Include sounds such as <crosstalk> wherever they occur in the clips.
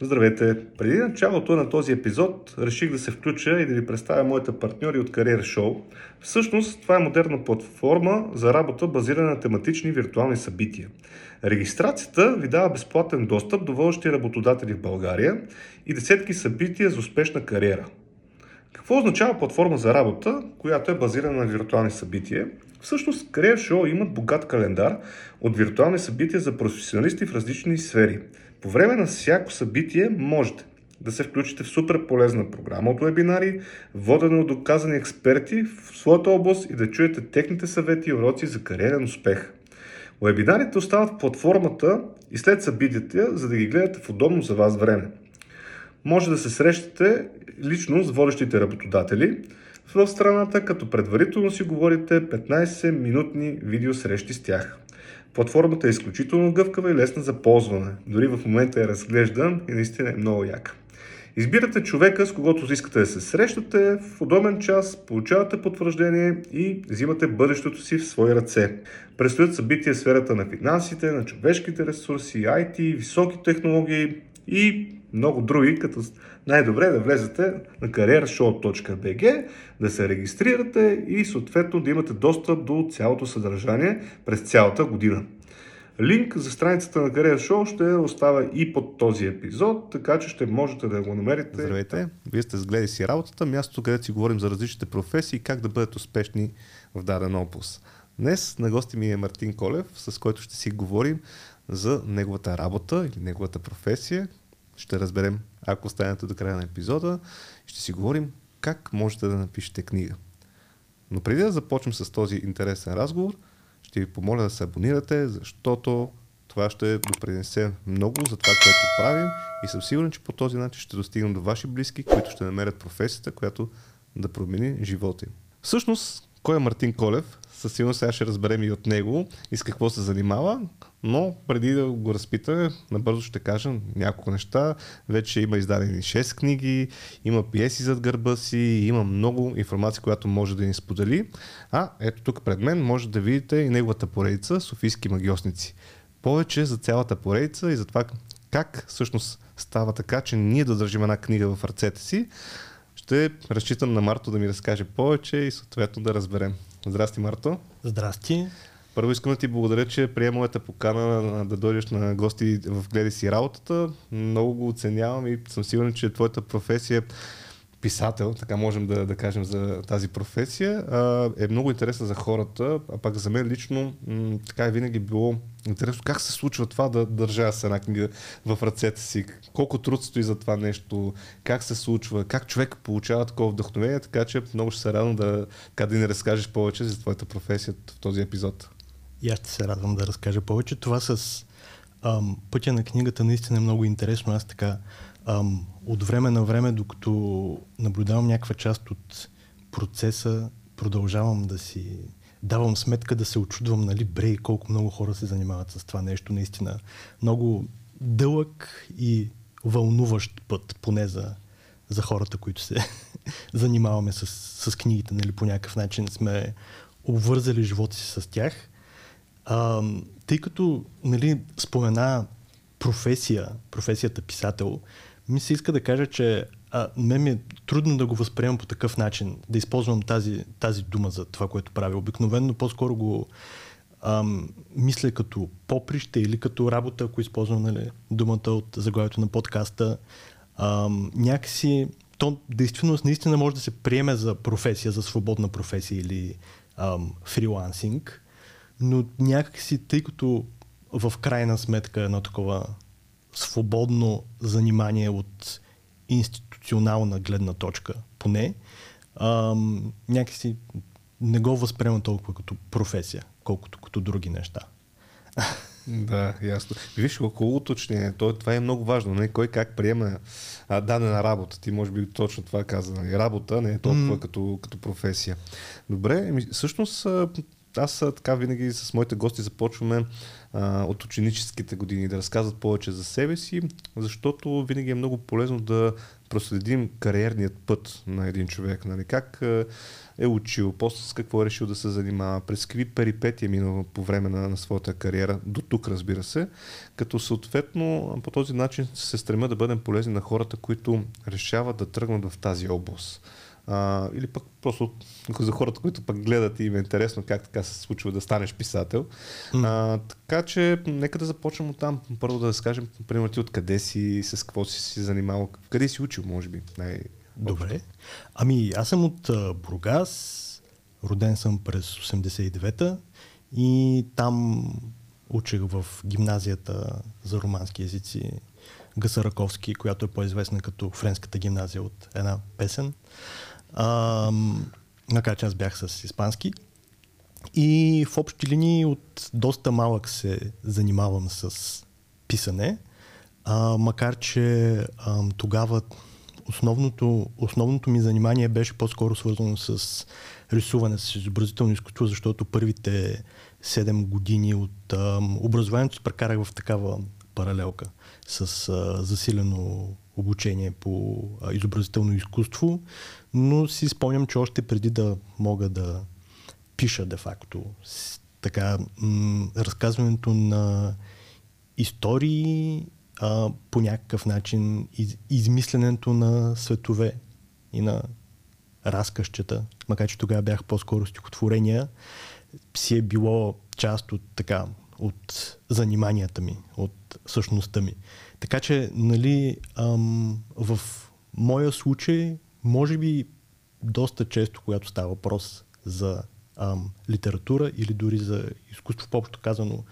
Здравейте! Преди началото на този епизод реших да се включа и да ви представя моите партньори от Career Show. Всъщност това е модерна платформа за работа базирана на тематични виртуални събития. Регистрацията ви дава безплатен достъп до водещи работодатели в България и десетки събития за успешна кариера. Какво означава платформа за работа, която е базирана на виртуални събития? Всъщност, Career Show имат богат календар от виртуални събития за професионалисти в различни сфери. По време на всяко събитие можете да се включите в супер полезна програма от вебинари, водена от доказани експерти в своята област и да чуете техните съвети и уроци за кариерен успех. Вебинарите остават в платформата и след събитията, за да ги гледате в удобно за вас време. Може да се срещате лично с водещите работодатели в страната, като предварително си говорите 15-минутни видеосрещи с тях. Платформата е изключително гъвкава и лесна за ползване. Дори в момента е разглеждан и наистина е много яка. Избирате човека, с когото искате да се срещате в удобен час, получавате потвърждение и взимате бъдещето си в свои ръце. Предстоят събития в сферата на финансите, на човешките ресурси, IT, високи технологии и много други, като най-добре да влезете на careershow.bg, да се регистрирате и съответно да имате достъп до цялото съдържание през цялата година. Линк за страницата на Career Show ще оставя и под този епизод, така че ще можете да го намерите. Здравейте, вие сте сгледи си работата, мястото, където си говорим за различните професии и как да бъдат успешни в даден област. Днес на гости ми е Мартин Колев, с който ще си говорим за неговата работа или неговата професия. Ще разберем, ако останете до края на епизода, ще си говорим как можете да напишете книга. Но преди да започнем с този интересен разговор, ще ви помоля да се абонирате, защото това ще допринесе много за това, което правим и съм сигурен, че по този начин ще достигнем до ваши близки, които ще намерят професията, която да промени живота им. Всъщност, кой е Мартин Колев? Със сигурност сега ще разберем и от него и с какво се занимава, но преди да го разпита, набързо ще кажа няколко неща. Вече има издадени 6 книги, има пиеси зад гърба си, има много информация, която може да ни сподели. А ето тук пред мен може да видите и неговата поредица Софийски магиосници. Повече за цялата поредица и за това как всъщност става така, че ние да държим една книга в ръцете си, ще разчитам на Марто да ми разкаже повече и съответно да разберем. Здрасти, Марто. Здрасти. Първо искам да ти благодаря, че приема моята покана да дойдеш на гости в Гледай си работата. Много го оценявам и съм сигурен, че твоята професия писател, така можем да, да кажем за тази професия, е много интересна за хората, а пак за мен лично м- така е винаги било интересно как се случва това да държа с една книга в ръцете си, колко труд стои за това нещо, как се случва, как човек получава такова вдъхновение, така че много ще се радвам да, да ни разкажеш повече за твоята професия в този епизод. И аз ще се радвам да разкажа повече. Това с ам, пътя на книгата наистина е много интересно. Аз така ам, от време на време, докато наблюдавам някаква част от процеса, продължавам да си давам сметка да се очудвам, нали, бре, колко много хора се занимават с това нещо. Наистина много дълъг и вълнуващ път, поне за, за хората, които се <laughs> занимаваме с, с книгите, нали, по някакъв начин сме обвързали живота си с тях. А, тъй като нали, спомена професия, професията писател, ми се иска да кажа, че а, мен ми е трудно да го възприемам по такъв начин, да използвам тази, тази дума за това, което правя. Обикновено по-скоро го ам, мисля като поприще или като работа, ако използвам нали, думата от заглавието на подкаста. Ам, някакси то действително наистина може да се приеме за професия, за свободна професия или ам, фрилансинг, но някакси, тъй като в крайна сметка едно такова свободно занимание от институционална гледна точка, поне, ам, някакси не го възприемам толкова като професия, колкото като други неща. Да, ясно. Виж, около уточнение, това е много важно. Не? Кой как приема а, дадена работа. Ти може би точно това каза. Нали? Работа не е толкова mm. като, като професия. Добре, всъщност аз така винаги с моите гости започваме а, от ученическите години да разказват повече за себе си, защото винаги е много полезно да проследим кариерният път на един човек. Нали? Как е учил, после с какво е решил да се занимава, през какви перипети е минал по време на, на своята кариера, до тук разбира се, като съответно по този начин се стремя да бъдем полезни на хората, които решават да тръгнат в тази област. А, или пък просто за хората, които пък гледат и им е интересно как така се случва да станеш писател. Mm. А, така че, нека да започнем от там. Първо да скажем, примерно ти откъде си, с какво си си занимавал, къде си учил, може би. Най- Добре. Ами, аз съм от Бургас, роден съм през 89-та и там учих в гимназията за романски езици Гасараковски, която е по-известна като френската гимназия от една песен. А, макар че аз бях с испански. И в общи линии от доста малък се занимавам с писане, а, макар че а, тогава основното, основното ми занимание беше по-скоро свързано с рисуване, с изобразително изкуство, защото първите 7 години от а, образованието прекарах в такава паралелка с а, засилено обучение по а, изобразително изкуство, но си спомням, че още преди да мога да пиша де-факто, така, м- разказването на истории а, по някакъв начин, из, измисленето на светове и на разкъщета, макар че тогава бях по-скоро стихотворения, си е било част от така, от заниманията ми, от същността ми. Така че, нали, ам, в моя случай, може би доста често, когато става въпрос за ам, литература или дори за изкуство, по-общо казано,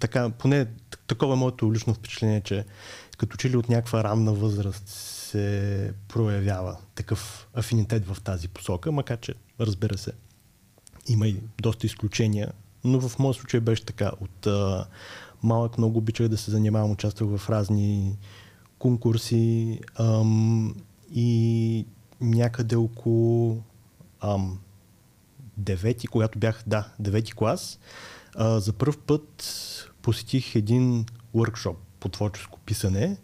така, поне такова е моето лично впечатление, че като че ли от някаква ранна възраст се проявява такъв афинитет в тази посока, макар че, разбира се, има и доста изключения, но в моят случай беше така. От а, малък много обичах да се занимавам, участвах в разни конкурси ам, и някъде около ам, девети, когато бях, да, девети клас, а, за първ път посетих един workshop по творческо писане.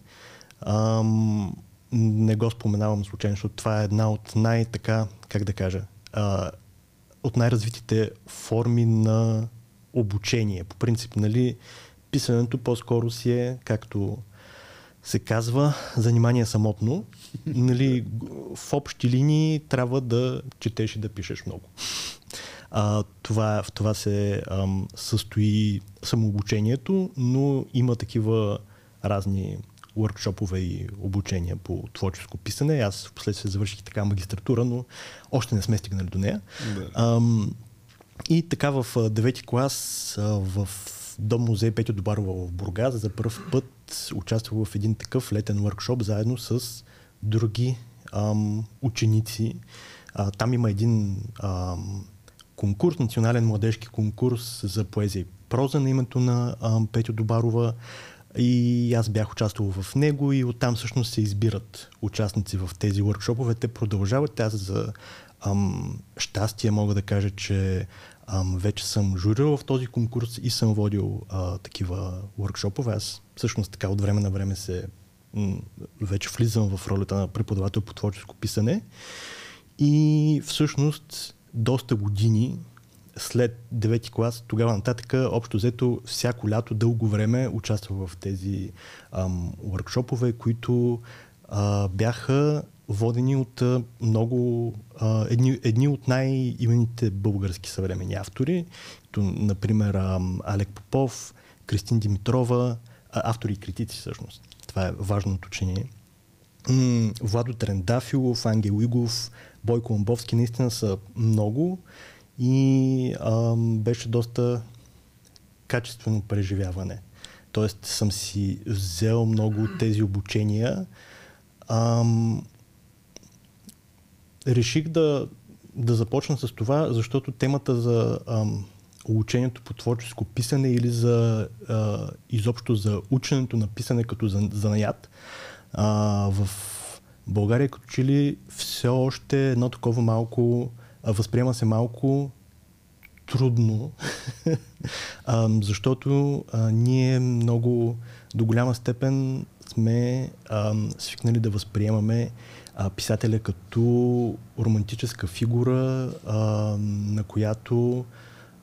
Ам, не го споменавам случайно, защото това е една от най-така, как да кажа, а, от най-развитите форми на обучение. По принцип, нали, писането по-скоро си е, както се казва, занимание самотно. Нали, в общи линии трябва да четеш и да пишеш много. А, това, в това се ам, състои самообучението, но има такива разни workshoпове и обучения по творческо писане. Аз в последствие завърших така магистратура, но още не сме стигнали до нея. Да. Ам, и така в девети клас в Дом музей Петя Добарова в Бургас за първ път участвах в един такъв летен workshop заедно с други ам, ученици. А, там има един ам, конкурс, национален младежки конкурс за поезия и проза на името на ам, Петя Добарова. И аз бях участвал в него и оттам всъщност се избират участници в тези workshoпове. Те продължават. Аз за ам, щастие мога да кажа, че ам, вече съм журил в този конкурс и съм водил а, такива workshoпове. Аз всъщност така от време на време се м- вече влизам в ролята на преподавател по творческо писане. И всъщност доста години след 9 клас, тогава нататък, общо взето всяко лято, дълго време участвах в тези ам, които а, бяха водени от много, едни, едни от най-имените български съвременни автори, като, например Алек Попов, Кристин Димитрова, автори и критици всъщност. Това е важно уточнение. Владо Трендафилов, Ангел Игов, Бойко Ламбовски наистина са много и а, беше доста качествено преживяване. Тоест съм си взел много от тези обучения. Ам, реших да, да започна с това, защото темата за ам, обучението по творческо писане или за а, изобщо за ученето на писане като за, занаят а, в България като че ли все още едно такова малко, а, възприема се малко трудно, <laughs> а, защото а, ние много до голяма степен сме а, свикнали да възприемаме а, писателя като романтическа фигура, а, на която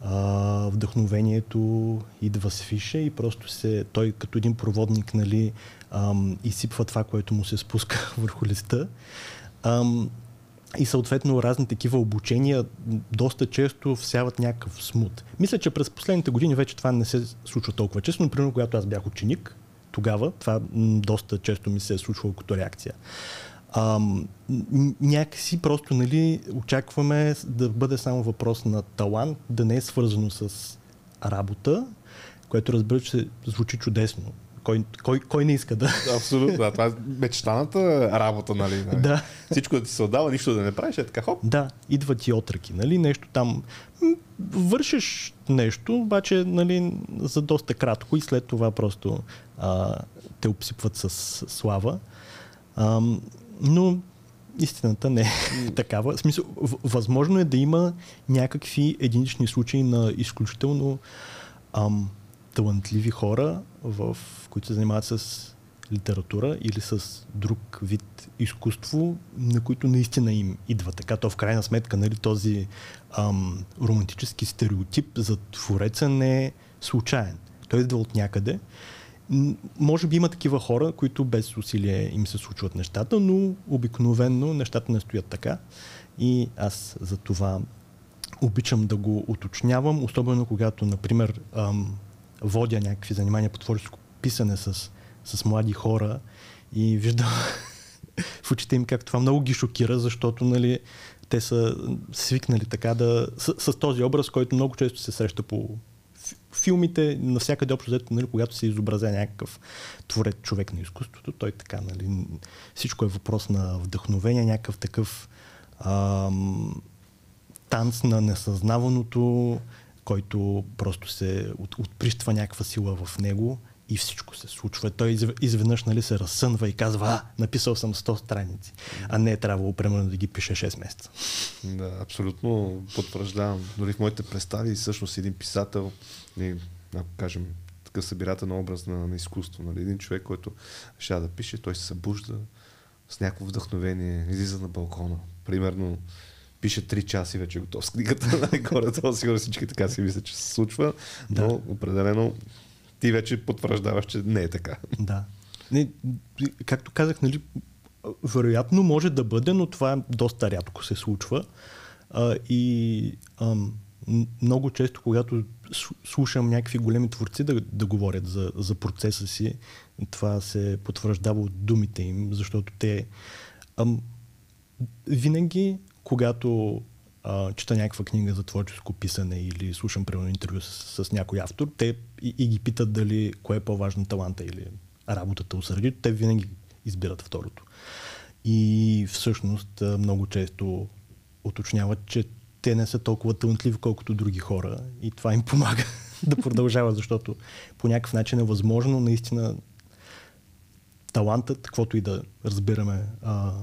а, вдъхновението идва с фиша и просто се, той като един проводник нали, а, изсипва това, което му се спуска <laughs> върху листа. А, и съответно разни такива обучения доста често всяват някакъв смут. Мисля, че през последните години вече това не се случва толкова често. Например, когато аз бях ученик, тогава това доста често ми се е случвало като реакция. А, някакси просто нали, очакваме да бъде само въпрос на талант, да не е свързано с работа, което разбира че звучи чудесно. Кой, кой, кой не иска да? Абсолютно, да. Това е мечтаната работа, нали? нали? Да. Всичко да ти се отдава, нищо да не правиш, е така хоп. Да, идват ти отръки, нали? Нещо там. Вършиш нещо, обаче, нали, за доста кратко и след това просто а, те обсипват с слава. Но истината не е <laughs> такава. В смисъл, възможно е да има някакви единични случаи на изключително ам, талантливи хора, в, които се занимават с литература или с друг вид изкуство, на които наистина им идва така. То в крайна сметка нали, този ам, романтически стереотип за твореца не е случайен. Той идва от някъде може би има такива хора, които без усилие им се случват нещата, но обикновенно нещата не стоят така. И аз за това обичам да го уточнявам, особено когато, например, ам, водя някакви занимания по творческо писане с, с млади хора и виждам <laughs> в очите им как това много ги шокира, защото нали, те са свикнали така да, с, с този образ, който много често се среща по филмите, навсякъде общо взето, нали, когато се изобразя някакъв творец човек на изкуството, той така, нали, всичко е въпрос на вдъхновение, някакъв такъв ам, танц на несъзнаваното, който просто се от, отприщва някаква сила в него и всичко се случва. Той изведнъж нали, се разсънва и казва, а, написал съм 100 страници, а не е трябвало примерно да ги пише 6 месеца. Да, абсолютно потвърждавам. Дори в моите представи всъщност един писател, ако кажем такъв събирателен образ на, на изкуство, нали? един човек, който ще да пише, той се събужда с някакво вдъхновение, излиза на балкона, примерно пише 3 часа и вече е готов с книгата. <laughs> Нали, горе-долу сигурно всички така си мислят, че се случва, да. но определено ти вече потвърждаваш, че не е така. Да. Не, както казах, нали, вероятно може да бъде, но това доста рядко се случва. А, и ам, много често, когато слушам някакви големи творци да, да говорят за, за процеса си, това се потвърждава от думите им, защото те ам, винаги, когато а, чета някаква книга за творческо писане или слушам примерно интервю с, с някой автор, те и, и ги питат дали кое е по-важно таланта или работата усърди, те винаги избират второто. И всъщност много често уточняват, че те не са толкова талантливи, колкото други хора и това им помага <laughs> да продължава, защото по някакъв начин е възможно наистина талантът, каквото и да разбираме а,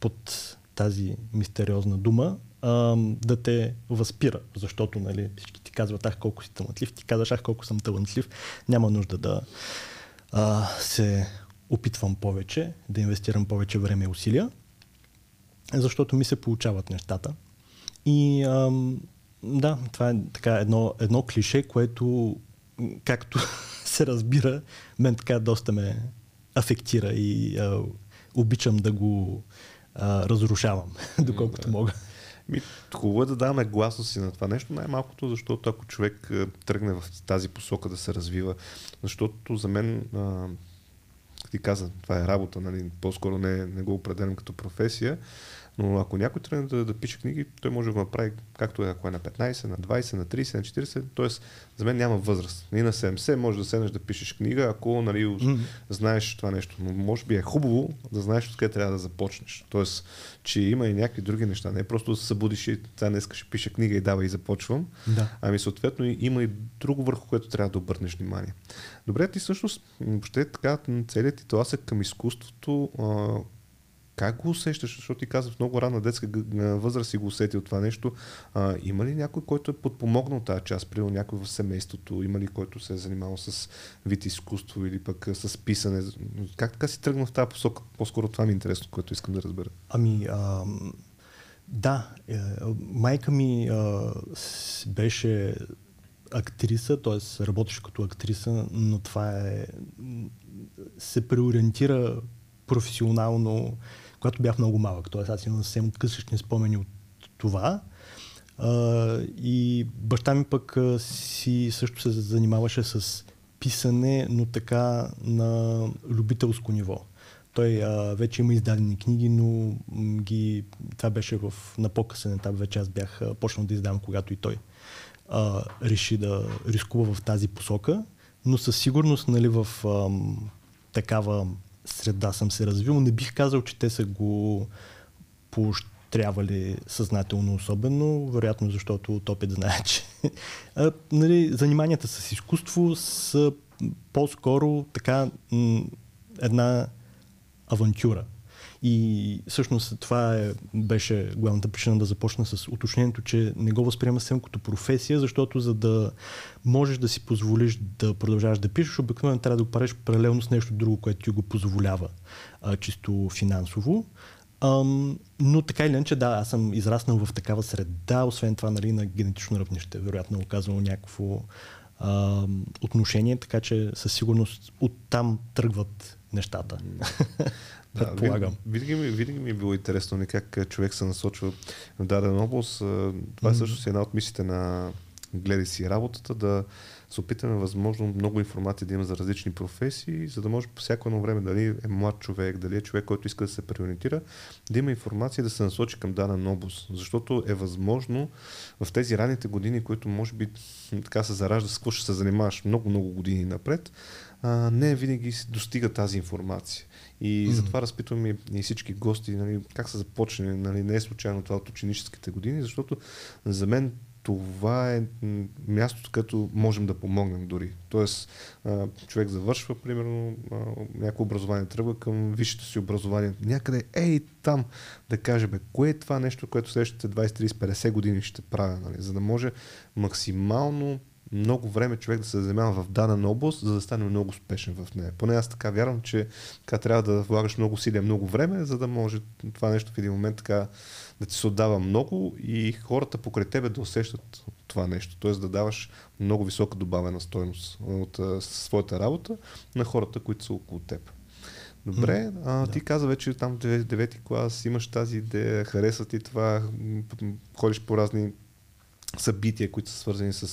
под тази мистериозна дума, а, да те възпира, защото нали, всички ти казват, ах колко си талантлив, ти казваш, ах колко съм талантлив, няма нужда да а, се опитвам повече, да инвестирам повече време и усилия, защото ми се получават нещата. И а, да, това е така едно, едно клише, което както <laughs> се разбира, мен така доста ме афектира и а, обичам да го а, разрушавам, <laughs> доколкото мога. Ми, хубаво е да даваме гласност си на това нещо, най-малкото, защото ако човек тръгне в тази посока да се развива, защото за мен, а, ти каза, това е работа, нали? по-скоро не, не го определям като професия, но ако някой тръгне да, да пише книги, той може да го направи както е, ако е на 15, на 20, на 30, на 40. Тоест, за мен няма възраст. И на 70 може да седнеш да пишеш книга, ако нали, mm-hmm. знаеш това нещо. Но може би е хубаво да знаеш откъде трябва да започнеш. Тоест, че има и някакви други неща. Не е просто да се събудиш и сега днес ще пиша книга и дава и започвам. Да. Ами съответно има и друго върху което трябва да обърнеш внимание. Добре, ти всъщност въобще така целият ти тласък към изкуството как го усещаш? Защото ти казваш в много ранна детска възраст и го усетил това нещо. А, има ли някой, който е подпомогнал тази част? Примерно някой в семейството? Има ли който се е занимавал с вид изкуство или пък с писане? Как така си тръгнал в тази посока? По-скоро това ми е интересно, което искам да разбера. Ами, а, да, е, майка ми а, беше актриса, т.е. работеше като актриса, но това е се преориентира професионално, когато бях много малък. Т.е. аз имам съвсем откъсъчни спомени от това. А, и баща ми пък а, си също се занимаваше с писане, но така на любителско ниво. Той а, вече има издадени книги, но ги, това беше в, на по-късен етап. Вече аз бях а, почнал да издавам, когато и той а, реши да рискува в тази посока. Но със сигурност нали, в а, такава среда съм се развил. Не бих казал, че те са го поощрявали съзнателно особено, вероятно защото от опит знаят, че а, нали, заниманията с изкуство са по-скоро така м- една авантюра. И всъщност това е, беше главната причина да започна с уточнението, че не го възприема съвсем като професия, защото за да можеш да си позволиш да продължаваш да пишеш, обикновено трябва да го правиш паралелно с нещо друго, което ти го позволява а, чисто финансово. Ам, но така или иначе, да, аз съм израснал в такава среда, освен това нали, на генетично равнище. Вероятно е оказало някакво а, отношение, така че със сигурност оттам тръгват нещата. <laughs> Да, Предполагам. Винаги ми, винаги ми е било интересно нали, как човек се насочва в даден област. Това е също една от мислите на гледай си работата, да се опитаме възможно много информация да има за различни професии, за да може по всяко едно време, дали е млад човек, дали е човек, който иска да се преориентира, да има информация да се насочи към даден област. Защото е възможно в тези ранните години, които може би така се заражда с какво ще се занимаваш много-много години напред, а, не винаги достига тази информация. И mm-hmm. затова разпитвам и, и всички гости, нали, как се започне, нали, не е случайно това от ученическите години, защото за мен това е мястото, където можем да помогнем дори. Тоест, човек завършва, примерно, някакво образование, тръгва към висшето си образование. Някъде, ей, там, да каже, бе, кое е това нещо, което следващите 20, 30, 50 години ще правя, нали? за да може максимално много време човек да се занимава в дадена област, за да стане много успешен в нея. Поне аз така вярвам, че така трябва да влагаш много усилия, много време, за да може това нещо в един момент така да ти се отдава много и хората покрай тебе да усещат това нещо. Т.е. да даваш много висока добавена стойност от а, своята работа на хората, които са около теб. Добре, а, да. ти каза вече там в 9 клас, имаш тази идея, хареса ти това, ходиш по разни събития, които са свързани с,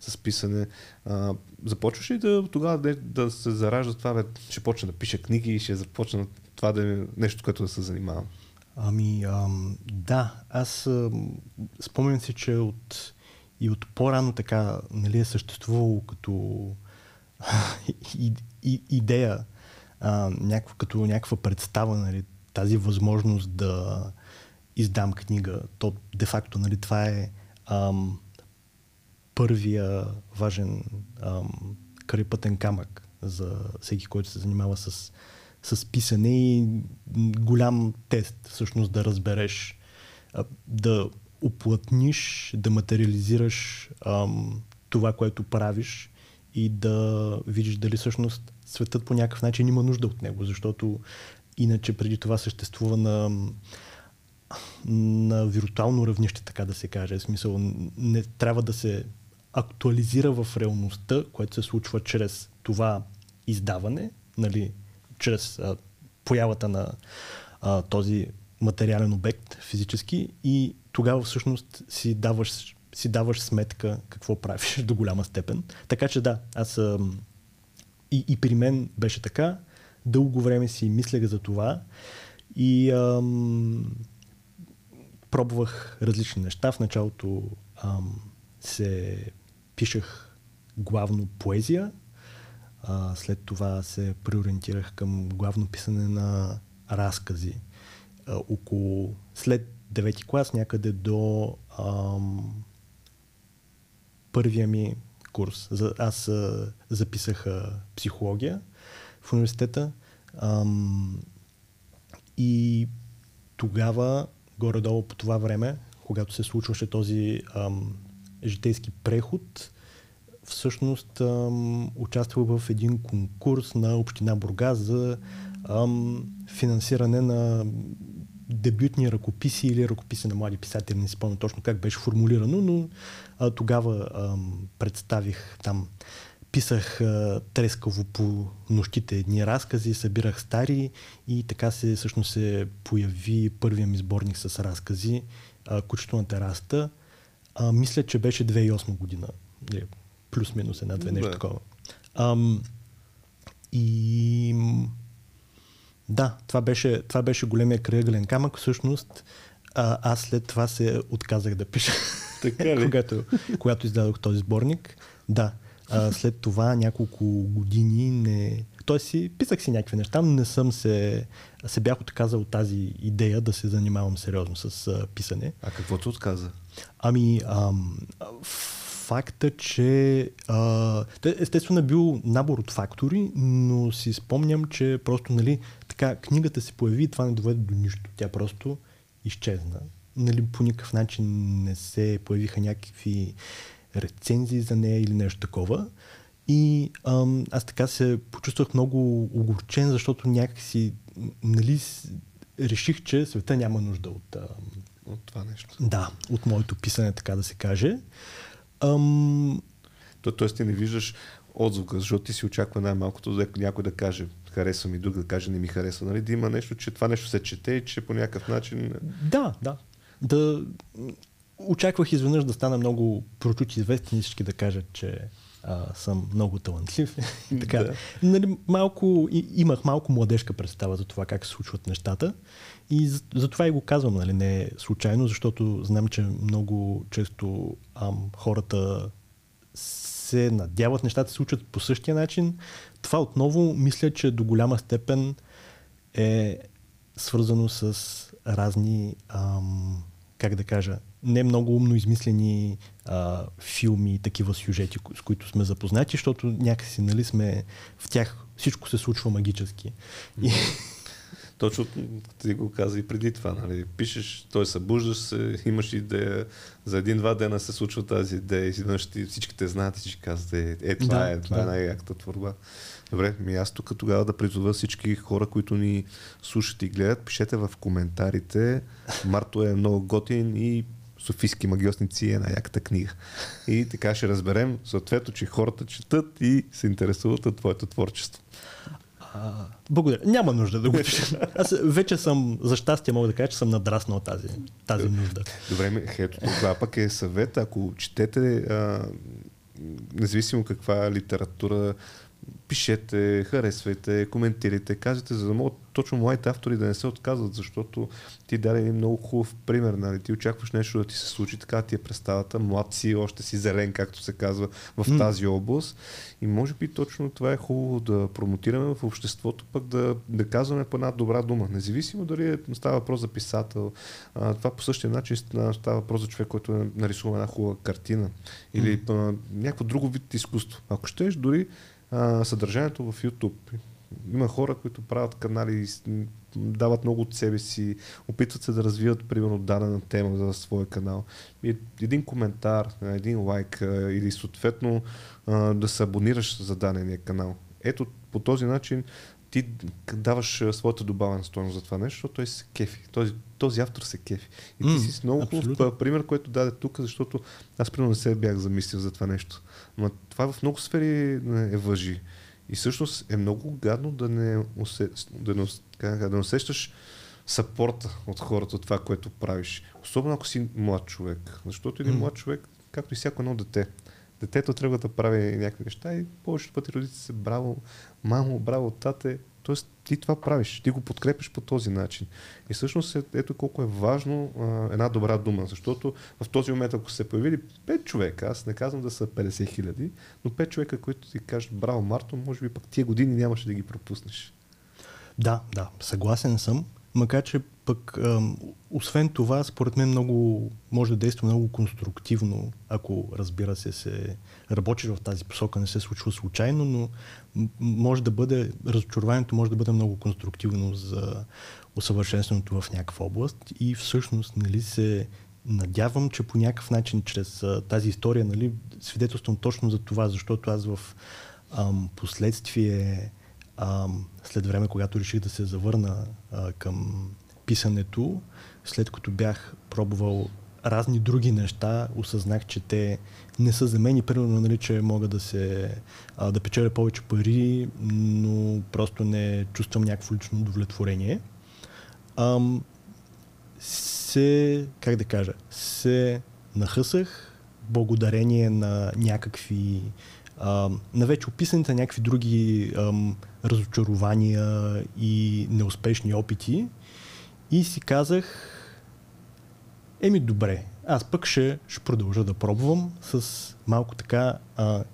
с писане. А, започваш ли да тогава да, да се заражда това, бе, ще почна да пиша книги и ще започна това да е нещо, което да се занимавам? Ами, ам, да, аз ам, спомням си, че от, и от по-рано така нали, е съществувало като <laughs> и, и, идея, а, някаква, като някаква представа, нали, тази възможност да издам книга. То де-факто нали, това е ам, първия важен ам, крайпътен камък за всеки, който се занимава с, с писане и голям тест всъщност да разбереш, а, да уплътниш, да материализираш ам, това, което правиш и да видиш дали всъщност светът по някакъв начин има нужда от него, защото иначе преди това съществува на на виртуално равнище, така да се каже. В смисъл, не трябва да се актуализира в реалността, което се случва чрез това издаване, нали, чрез а, появата на а, този материален обект физически и тогава всъщност си даваш, си даваш сметка какво правиш <laughs> до голяма степен. Така че да, аз а, и, и при мен беше така. Дълго време си мислех за това и ам, пробвах различни неща. В началото ам, се пишех главно поезия, а, след това се преориентирах към главно писане на разкази. А, около след 9 клас, някъде до ам, първия ми курс. За, аз а, записах а, психология в университета ам, и тогава, горе-долу по това време, когато се случваше този ам, житейски преход, всъщност ам, участвах в един конкурс на Община Бургас за ам, финансиране на дебютни ръкописи или ръкописи на млади писатели, не си спомня точно как беше формулирано, но а, тогава ам, представих там, писах а, трескаво по нощите едни разкази, събирах стари и така се всъщност се появи първия ми сборник с разкази, а, Кучето на терасата. А, мисля, че беше 2008 година. Плюс-минус една-две, нещо такова. Ам, и да, това беше, това беше големия кръгълен камък. Всъщност, а, аз след това се отказах да пиша. Така ли? <laughs> когато, когато издадох този сборник. Да. А, след това няколко години не... Той си, писах си някакви неща, но не съм се... Се бях отказал от тази идея да се занимавам сериозно с а, писане. А какво ти отказа? Ами, ам, факта, че а, естествено е бил набор от фактори, но си спомням, че просто, нали, така, книгата се появи и това не доведе до нищо. Тя просто изчезна. Нали, по никакъв начин не се появиха някакви рецензии за нея или нещо такова. И ам, аз така се почувствах много огорчен, защото някакси нали, реших, че света няма нужда от, ам, от това нещо. Да, от моето писане, така да се каже. Ам... То, тоест ти не виждаш отзвука, защото ти си очаква най-малкото да някой да каже харесва ми, друг да каже не ми харесва. Нали? Да има нещо, че това нещо се чете и че по някакъв начин... Да, да. Да, очаквах изведнъж да стана много прочут известен и всички да кажат, че а, съм много талантлив. <laughs> така. Да. Нали, малко, и, имах малко младежка представа за това как се случват нещата. И за, за това и го казвам, нали, не е случайно, защото знам, че много често ам, хората се надяват нещата се случат по същия начин. Това отново мисля, че до голяма степен е свързано с разни, ам, как да кажа, не много умно измислени а, филми и такива сюжети, с които сме запознати, защото някакси нали, сме в тях всичко се случва магически. И, точно ти го каза и преди това. Нали? Пишеш, той събуждаш се, имаш идея, за един-два дена се случва тази идея изведнъж всички те знаят и ще казвате, е, това да, е, това е да. е най-яката творба. Добре, ми аз тук тогава да призова всички хора, които ни слушат и гледат, пишете в коментарите. Марто е много готин и Софийски магиосници е най-яката книга. И така ще разберем съответно, че хората четат и се интересуват от твоето творчество. А, благодаря. Няма нужда да го пиша. Аз вече съм, за щастие мога да кажа, че съм надраснал тази, тази нужда. Добре, ето това пък е съвет. Ако четете, а, независимо каква литература пишете, харесвайте, коментирайте, казвайте, за да могат точно младите автори да не се отказват, защото ти даде един много хубав пример. Нали? Ти очакваш нещо да ти се случи, така ти е представата, млад си, още си зелен, както се казва в mm. тази област. И може би точно това е хубаво да промотираме в обществото, пък да, да казваме по една добра дума. Независимо дали е, става въпрос за писател, а, това по същия начин става въпрос за човек, който е нарисува една хубава картина или mm. някакво друго вид изкуство. Ако щеш, дори съдържанието в YouTube. Има хора, които правят канали, дават много от себе си, опитват се да развиват, примерно, дадена тема за своя канал. И един коментар, един лайк или съответно да се абонираш за дадения канал. Ето по този начин ти даваш своята добавена стоеност за това нещо, защото той се кефи. Този, този автор се кефи. И ти си с много хубав пример, който даде тук, защото аз примерно не се бях замислил за това нещо. Но това в много сфери е въжи. И всъщност е много гадно да не, усе, да не, да не усещаш сапорта от хората от това, което правиш. Особено ако си млад човек. Защото един mm. млад човек, както и всяко едно дете, детето трябва да прави някакви неща и повечето пъти родите се браво, мамо, браво, тате. Тоест ти това правиш, ти го подкрепиш по този начин. И всъщност е, ето колко е важно а, една добра дума, защото в този момент, ако се появили 5 човека, аз не казвам да са 50 хиляди, но 5 човека, които ти кажат браво Марто, може би пък тия години нямаше да ги пропуснеш. Да, да, съгласен съм. Макар, че пък, ам, освен това, според мен много, може да действа много конструктивно, ако разбира се, се работиш в тази посока, не се случва случайно, но може да бъде, разочарованието може да бъде много конструктивно за усъвършенстването в някаква област и всъщност нали, се надявам, че по някакъв начин чрез тази история нали, свидетелствам точно за това, защото аз в ам, последствие ам, след време, когато реших да се завърна а, към писането, след като бях пробвал разни други неща, осъзнах, че те не са за мен и примерно, нали, че мога да се а, да печеля повече пари, но просто не чувствам някакво лично удовлетворение. Ам, се, как да кажа, се нахъсах благодарение на някакви на вече описаните някакви други ам, разочарования и неуспешни опити и си казах еми добре, аз пък ще, ще продължа да пробвам с малко така а,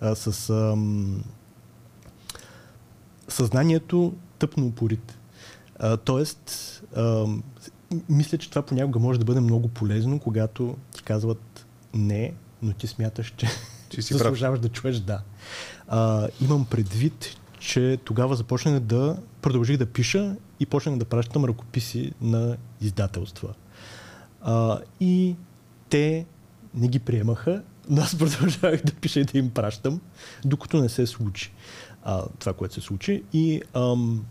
а, с ам, съзнанието тъпно упорит. А, тоест, ам, мисля, че това понякога може да бъде много полезно, когато ти казват не, но ти смяташ, че, че си <laughs> заслужаваш да чуеш да. А, имам предвид, че тогава започнах да продължих да пиша и почнах да пращам ръкописи на издателства. А, и те не ги приемаха, но аз <laughs> продължавах да пиша и да им пращам, докато не се случи а, това, което се случи. И ам,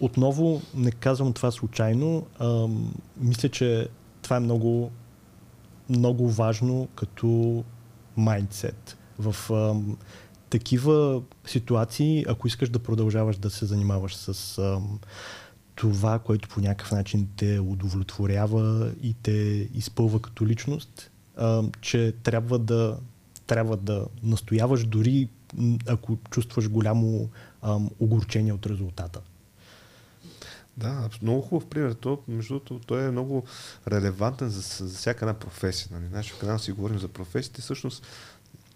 отново не казвам това случайно. А, мисля, че това е много, много важно като майндсет. В а, такива ситуации, ако искаш да продължаваш да се занимаваш с а, това, което по някакъв начин те удовлетворява и те изпълва като личност, а, че трябва да, трябва да настояваш дори ако чувстваш голямо а, огорчение от резултата. Да, много хубав пример. То, между другото, той е много релевантен за, за всяка една професия. Нали? Нашия канал си говорим за професиите. Всъщност,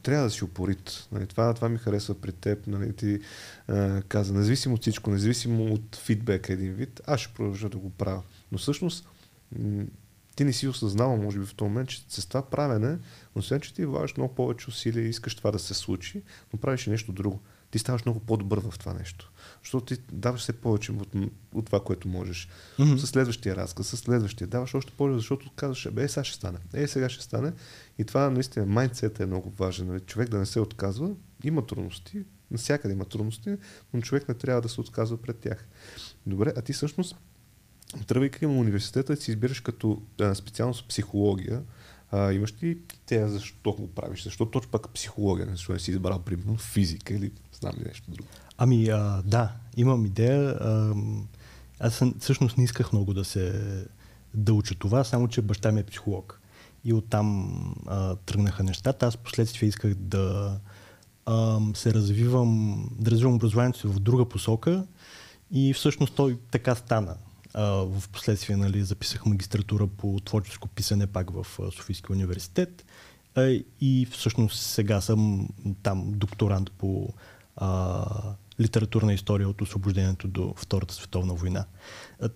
трябва да си упорит. Нали? Това, това ми харесва при теб. Нали? Ти а, каза, независимо от всичко, независимо от фидбек един вид, аз ще продължа да го правя. Но всъщност, ти не си осъзнава, може би в този момент, че с това правене, но след, че ти влагаш много повече усилия и искаш това да се случи, но правиш нещо друго. Ти ставаш много по-добър в това нещо. Защото ти даваш все повече от, от това, което можеш. Mm-hmm. С следващия разказ, с следващия даваш още повече, защото казваш, е, сега ще стане. Е, сега ще стане. И това наистина, майндсет е много важен. Нали? Човек да не се отказва. Има трудности, навсякъде има трудности, но човек не трябва да се отказва пред тях. Добре, а ти всъщност, тръгвайки към университета, си избираш като а, специалност психология. А, имаш ли те защо го правиш? Защо точно пак психология? Защо не си избрал, примерно, физика или знам ли нещо друго? Ами а, да, имам идея. А, аз всъщност не исках много да се да уча това, само че баща ми е психолог. И оттам а, тръгнаха нещата. Аз последствие исках да а, се развивам, да развивам образованието си в друга посока и всъщност той така стана. А, в последствие нали, записах магистратура по творческо писане пак в Софийския университет а, и всъщност сега съм там докторант по а, литературна история от освобождението до Втората световна война.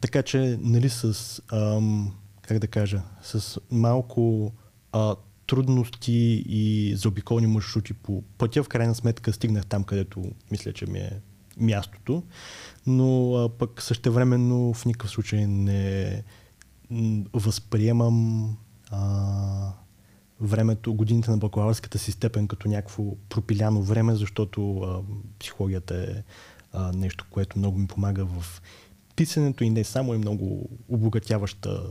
Така че, нали, с, ам, как да кажа, с малко а, трудности и заобиколни маршрути по пътя, в крайна сметка стигнах там, където мисля, че ми е мястото, но а, пък същевременно в никакъв случай не възприемам а, времето, годините на бакалавърската си степен като някакво пропиляно време, защото а, психологията е а, нещо, което много ми помага в писането и не само е много обогатяваща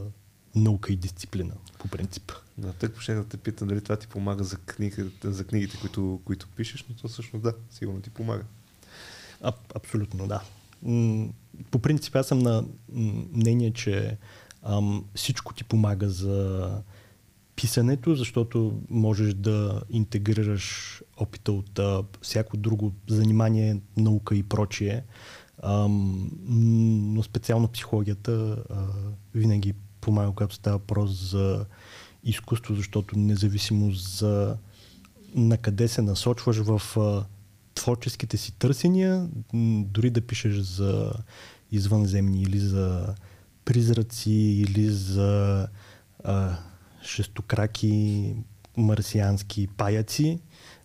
наука и дисциплина, по принцип. Да, тък ще да те питам дали това ти помага за, книга, за книгите, които, които пишеш, но то всъщност да, сигурно ти помага. А, абсолютно, да. По принцип аз съм на мнение, че ам, всичко ти помага за писането, защото можеш да интегрираш опита от а, всяко друго занимание, наука и прочие. А, но специално психологията а, винаги помага, когато става въпрос за изкуство, защото независимо за на къде се насочваш в а, творческите си търсения, дори да пишеш за извънземни или за призраци или за а, шестокраки марсиански паяци,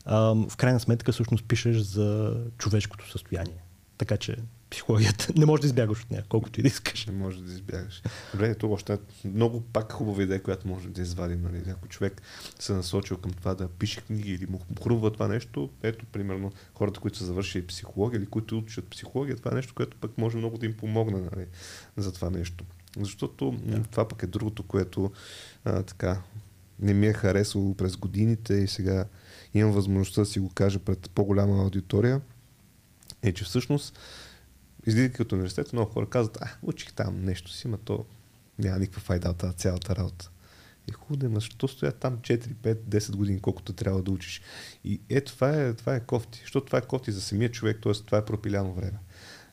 а, в крайна сметка всъщност пишеш за човешкото състояние. Така че психологията. <laughs> Не можеш да избягаш от нея, колкото и да искаш. Не можеш да избягаш. Добре, ето още много пак хубава идея, която може да извадим. Нали? Ако човек се насочил към това да пише книги или му хрумва това нещо, ето, примерно, хората, които са завършили психология или които учат психология, това е нещо, което пък може много да им помогне нали? за това нещо. Защото да. това пък е другото, което а, така не ми е харесало през годините и сега имам възможността да си го кажа пред по-голяма аудитория, е, че всъщност излизайки от университета, много хора казват, а, учих там нещо си, но то няма никаква файда от тази цялата работа. И хубаво да, защо стоя там 4, 5, 10 години, колкото трябва да учиш. И ето това е, това е кофти. Защото това е кофти за самия човек, т.е. това е пропиляно време.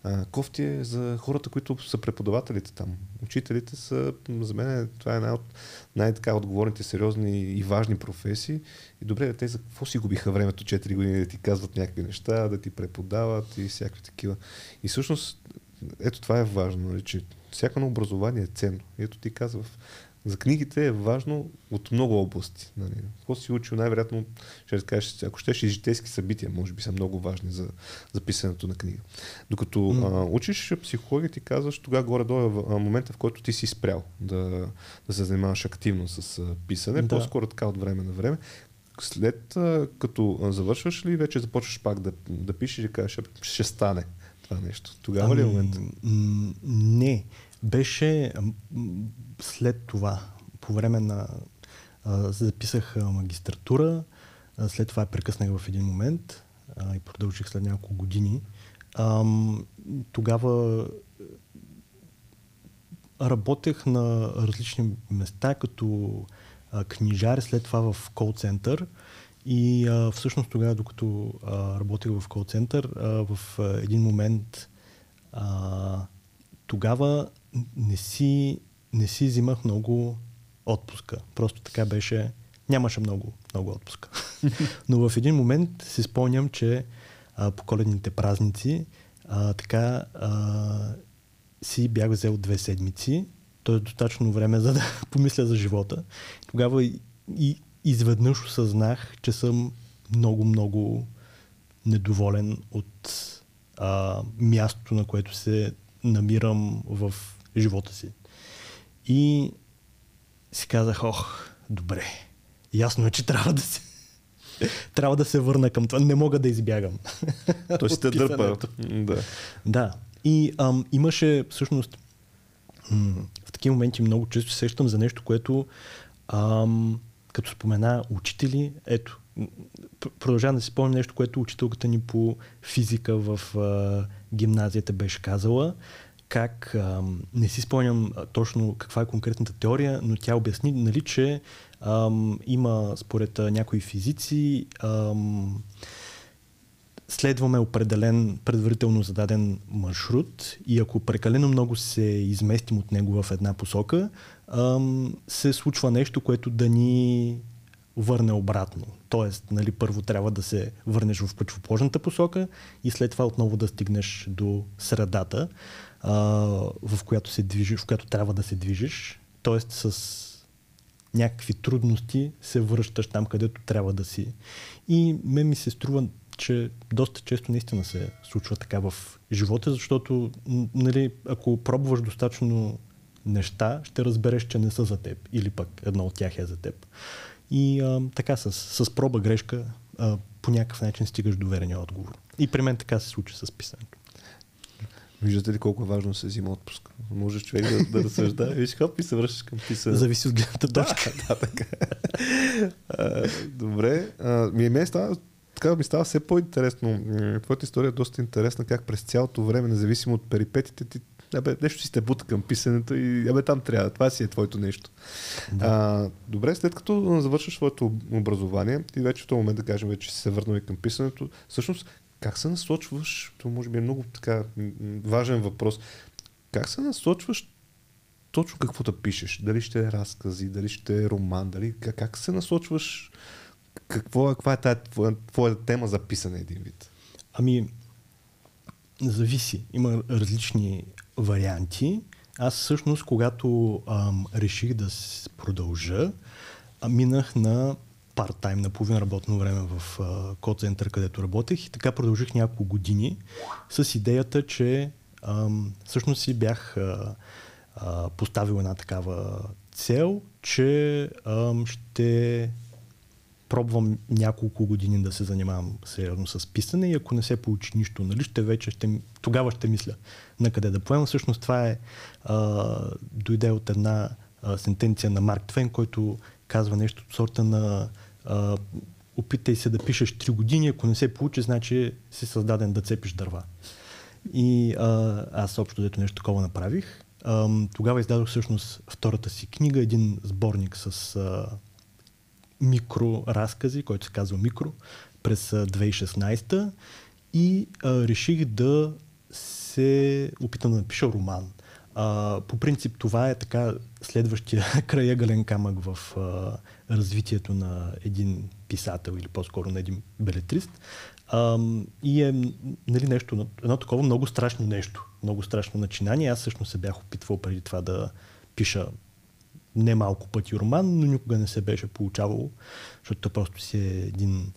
А, кофти е за хората, които са преподавателите там. Учителите са, за мен, това е една от най-така отговорните, сериозни и важни професии. И добре, те за какво си губиха времето 4 години да ти казват някакви неща, да ти преподават и всякакви такива. И всъщност, ето това е важно, нали, че всяко на образование е ценно. И ето ти казва, за книгите е важно от много области. Нали. Какво си учил, най-вероятно ще разкажеш, ако щеш и житейски събития, може би са много важни за, за писането на книга. Докато mm. а, учиш психология, ти казваш, тогава горе-долу е момента, в който ти си спрял да, да се занимаваш активно с а, писане, да. по-скоро така от време на време. След а, като завършваш ли, вече започваш пак да, да пишеш и кажеш, ще стане това нещо. Тогава ами, ли е момент? Не. Беше след това, по време на... Записах магистратура, след това прекъснах в един момент и продължих след няколко години. Тогава работех на различни места, като книжар, след това в кол-център. И а, всъщност тогава, докато а, работех в кол-център, в а, един момент а, тогава не си, не си взимах много отпуска. Просто така беше. Нямаше много, много отпуска. <laughs> Но в един момент си спомням, че а, по коледните празници а, така а, си бях взел две седмици, т.е. достатъчно време за да <laughs> помисля за живота. Тогава и, и изведнъж осъзнах, че съм много, много недоволен от а, мястото, на което се намирам в живота си. И си казах, ох, добре, ясно е, че трябва да се <laughs> трябва да се върна към това. Не мога да избягам. <laughs> То ще дърпа. Да. да. И ам, имаше всъщност в такива моменти много често сещам за нещо, което ам, като спомена учители, ето, продължавам да си спомням нещо, което учителката ни по физика в а, гимназията беше казала как, а, не си спомням точно каква е конкретната теория, но тя обясни, нали, че а, има според някои физици а, следваме определен предварително зададен маршрут и ако прекалено много се изместим от него в една посока, а, се случва нещо, което да ни върне обратно. Тоест, нали, първо трябва да се върнеш в противоположната посока и след това отново да стигнеш до средата а, в която се движиш, в която трябва да се движиш. Тоест с някакви трудности се връщаш там, където трябва да си. И ме ми се струва, че доста често наистина се случва така в живота, защото нали, ако пробваш достатъчно неща, ще разбереш, че не са за теб. Или пък едно от тях е за теб. И а, така с, с проба грешка а, по някакъв начин стигаш до верния отговор. И при мен така се случи с писането. Виждате ли колко е важно се взима отпуск? Може човек да, да разсъжда, <laughs> виж хоп и се връщаш към писане. Зависи от гледната точка. Да, <laughs> да, така. а, добре. А, ми, ми става, така ми става все по-интересно. Твоята история е доста интересна, как през цялото време, независимо от перипетите, ти Абе, нещо си сте бута към писането и абе, там трябва. Това си е твоето нещо. Да. А, добре, след като завършиш своето образование, ти вече в този момент, да кажем, вече си се върнал и към писането, всъщност как се насочваш, то може би е много така важен въпрос, как се насочваш точно какво да пишеш? Дали ще е разкази, дали ще е роман, дали как, как се насочваш? Какво е, каква е тая твоя, твоя тема за писане един вид? Ами, зависи. Има различни варианти. аз всъщност, когато ам, реших да продължа, минах на парт-тайм, на половин работно време в код център, където работех и така продължих няколко години с идеята, че ам, всъщност си бях а, а, поставил една такава цел, че ам, ще пробвам няколко години да се занимавам сериозно с писане и ако не се получи нищо, нали, ще вече ще, тогава ще мисля на къде да поема. Всъщност това е а, дойде от една а, сентенция на Марк Твен, който казва нещо от сорта на а, опитай се да пишеш 3 години, ако не се получи, значи си създаден да цепиш дърва. И а, аз общо дето нещо такова направих. А, тогава издадох всъщност втората си книга, един сборник с а, микроразкази, който се казва Микро, през 2016 и а, реших да се опитам да напиша роман. А, по принцип това е така следващия <laughs> краягален камък в а, развитието на един писател или по-скоро на един белетрист. И е нали, нещо, едно такова много страшно нещо, много страшно начинание. Аз всъщност се бях опитвал преди това да пиша не малко пъти роман, но никога не се беше получавало, защото просто си е един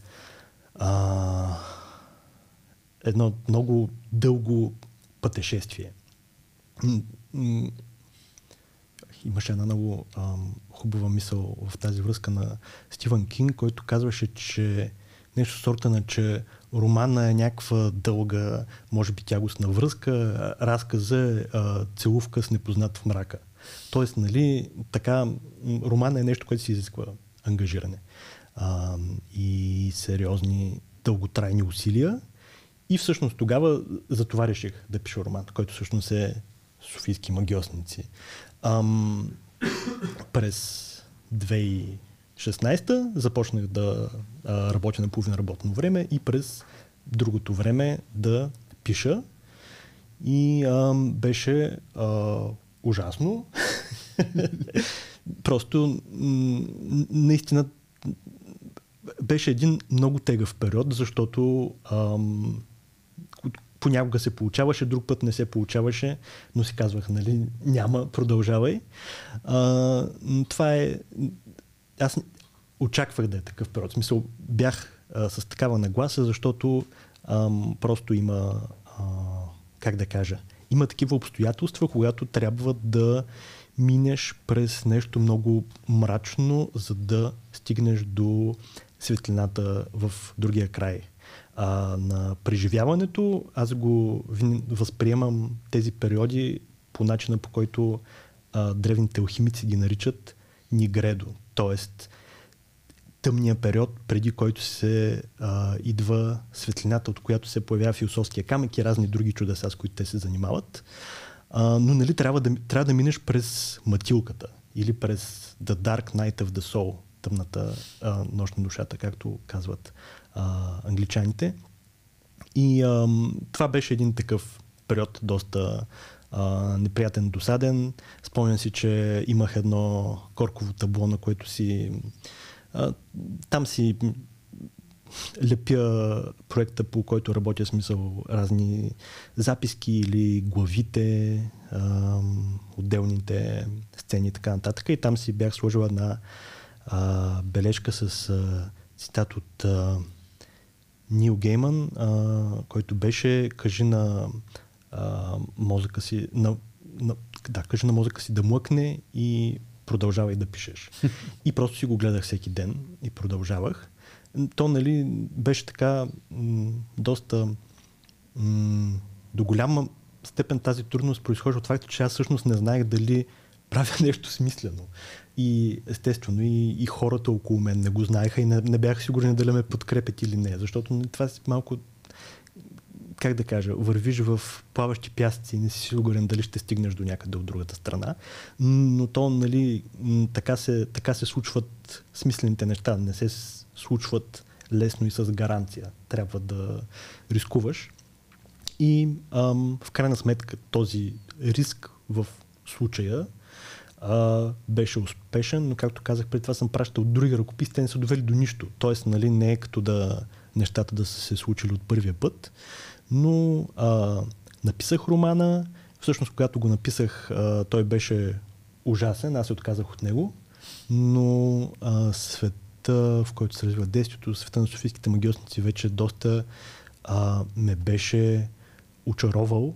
а, едно много дълго пътешествие. Имаше една много а, хубава мисъл в тази връзка на Стивън Кинг, който казваше, че нещо сорта на, че романа е някаква дълга, може би тягостна връзка, разказа е целувка с непознат в мрака. Тоест, нали, така, романа е нещо, което си изисква ангажиране а, и сериозни, дълготрайни усилия. И всъщност тогава за това реших да пиша роман, който всъщност е Софийски магиосници. Ам, през 2016 започнах да а, работя на половина работно време и през другото време да пиша. И ам, беше а, ужасно. <laughs> Просто наистина беше един много тегъв период, защото ам, понякога се получаваше, друг път не се получаваше, но си казвах, нали, няма, продължавай. А, това е... Аз очаквах да е такъв период. В смисъл, бях а, с такава нагласа, защото ам, просто има, а, как да кажа, има такива обстоятелства, когато трябва да минеш през нещо много мрачно, за да стигнеш до светлината в другия край. А, на преживяването аз го възприемам тези периоди по начина по който а, древните алхимици ги наричат нигредо. Тоест, тъмния период, преди който се а, идва светлината, от която се появява философския камък и разни други чудеса, с които те се занимават. А, но нали, трябва, да, трябва да минеш през матилката или през The Dark Night of the Soul, тъмната а, нощ на душата, както казват а, англичаните. И а, това беше един такъв период, доста а, неприятен, досаден. Спомням си, че имах едно корково табло, на което си а, там си лепя проекта, по който работя, смисъл разни записки или главите, а, отделните сцени и така нататък. И там си бях сложил една а, бележка с а, цитат от а, Нил Гейман, а, който беше кажи на а, мозъка си, на, на, да, кажи на мозъка си да млъкне и продължавай да пишеш. <laughs> И просто си го гледах всеки ден и продължавах. То, нали, беше така м- доста м- до голяма степен тази трудност произхожда от факта, че аз всъщност не знаех дали правя <laughs> нещо смислено. И естествено и, и хората около мен не го знаеха и не, не бях сигурен дали ме подкрепят или не, защото това си малко как да кажа, вървиш в плаващи пясъци и не си сигурен дали ще стигнеш до някъде от другата страна. Но то, нали, така се, така се случват смислените неща. Не се случват лесно и с гаранция. Трябва да рискуваш. И ам, в крайна сметка този риск в случая а, беше успешен, но както казах, преди това съм пращал други ръкописи, те не са довели до нищо. Тоест, нали, не е като да нещата да са се случили от първия път. Но а, написах романа, Всъщност, когато го написах, а, той беше ужасен, аз се отказах от него, но а, света, в който се развива действието, света на софийските магиосници вече доста а, ме беше очаровал,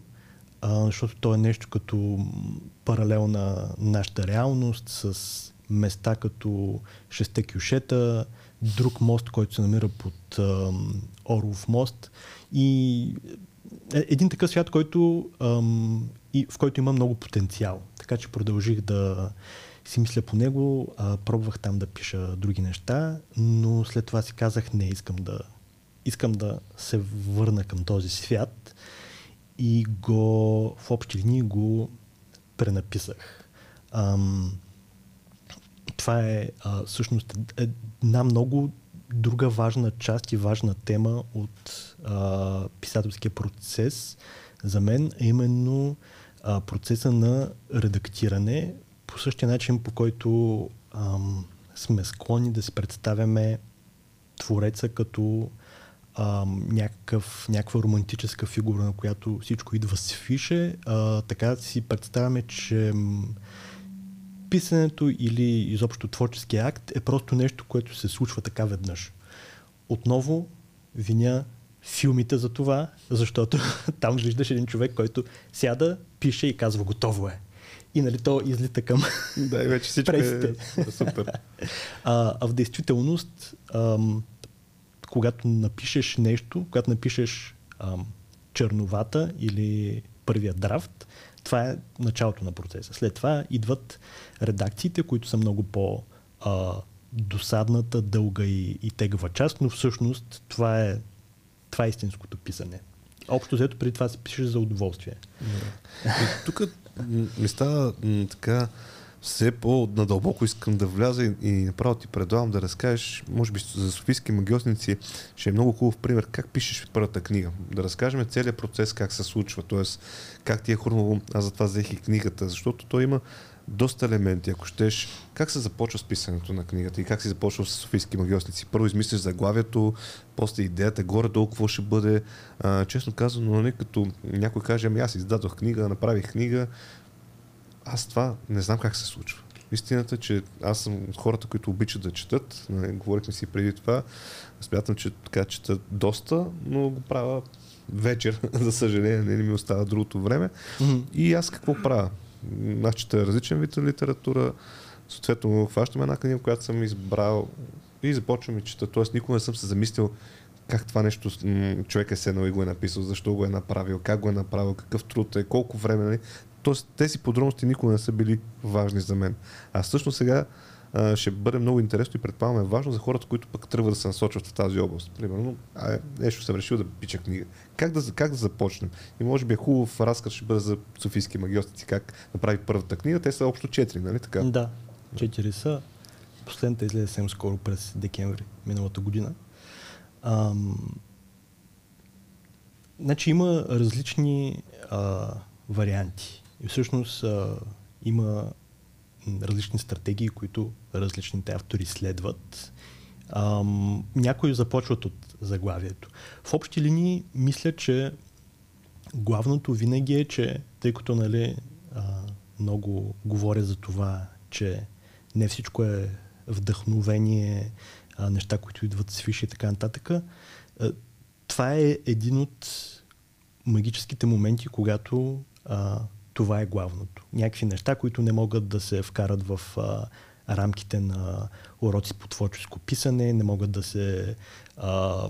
а, защото то е нещо като паралел на нашата реалност с места като шесте кюшета, друг мост, който се намира под а, Орлов мост и е, един такъв свят, който, ам, и, в който има много потенциал. Така че продължих да си мисля по него, а, пробвах там да пиша други неща, но след това си казах, не, искам да, искам да се върна към този свят и го в общи линии го пренаписах. Ам, това е а, всъщност една много друга важна част и важна тема от а, писателския процес за мен е именно а, процеса на редактиране по същия начин, по който ам, сме склонни да си представяме твореца като ам, някакъв, някаква романтическа фигура, на която всичко идва с фише, а, така си представяме, че писането или изобщо творчески акт е просто нещо, което се случва така веднъж. Отново виня филмите за това, защото <laughs> там виждаш един човек, който сяда, пише и казва готово е. И нали то излита към Да, и вече всичко е супер. <laughs> А, а в действителност, ам, когато напишеш нещо, когато напишеш ам, черновата или първия драфт, това е началото на процеса. След това идват редакциите, които са много по а, досадната, дълга и, и тегава част, но всъщност това е, това е истинското писане. Общо взето преди това се пишеш за удоволствие. И тук ми става така все по-надълбоко искам да вляза и, и направо ти предлагам да разкажеш, може би за софийски магиосници ще е много хубав пример как пишеш първата книга. Да разкажем целият процес как се случва, т.е. как ти е хрумнало, аз затова взех и книгата, защото той има доста елементи. Ако щеш, как се започва с писането на книгата и как си започва с Софийски магиосници? Първо измислиш заглавието, после идеята, горе-долу какво ще бъде. А, честно казано, нали, като някой каже, ами аз издадох книга, направих книга, аз това не знам как се случва. Истината е, че аз съм от хората, които обичат да четат. Нали, говорихме си преди това. Смятам, че така чета доста, но го правя вечер, <laughs> за съжаление, не ми остава другото време. Mm-hmm. И аз какво правя? аз чета различен вид литература, съответно хващам една книга, която съм избрал и започвам и чета. Тоест никога не съм се замислил как това нещо човек е седнал и го е написал, защо го е направил, как го е направил, какъв труд е, колко време. Нали? Тоест тези подробности никога не са били важни за мен. А всъщност сега а, ще бъде много интересно и предполагам е важно за хората, които пък тръгват да се насочват в тази област. Примерно, а, нещо съм решил да пича книга. Как да, как да започнем? И може би е хубав разказ ще бъде за софийски магиостици, как направи първата книга. Те са общо четири, нали така? Да, четири са. Последната излезе съвсем скоро през декември миналата година. Ам... Значи има различни а, варианти. И всъщност а, има различни стратегии, които различните автори следват. Ам, някои започват от заглавието. В общи линии мисля, че главното винаги е, че тъй като нали, а, много говоря за това, че не всичко е вдъхновение, а, неща, които идват с и така нататък, а, това е един от магическите моменти, когато а, това е главното. Някакви неща, които не могат да се вкарат в а, рамките на уроци по творческо писане, не могат да се а,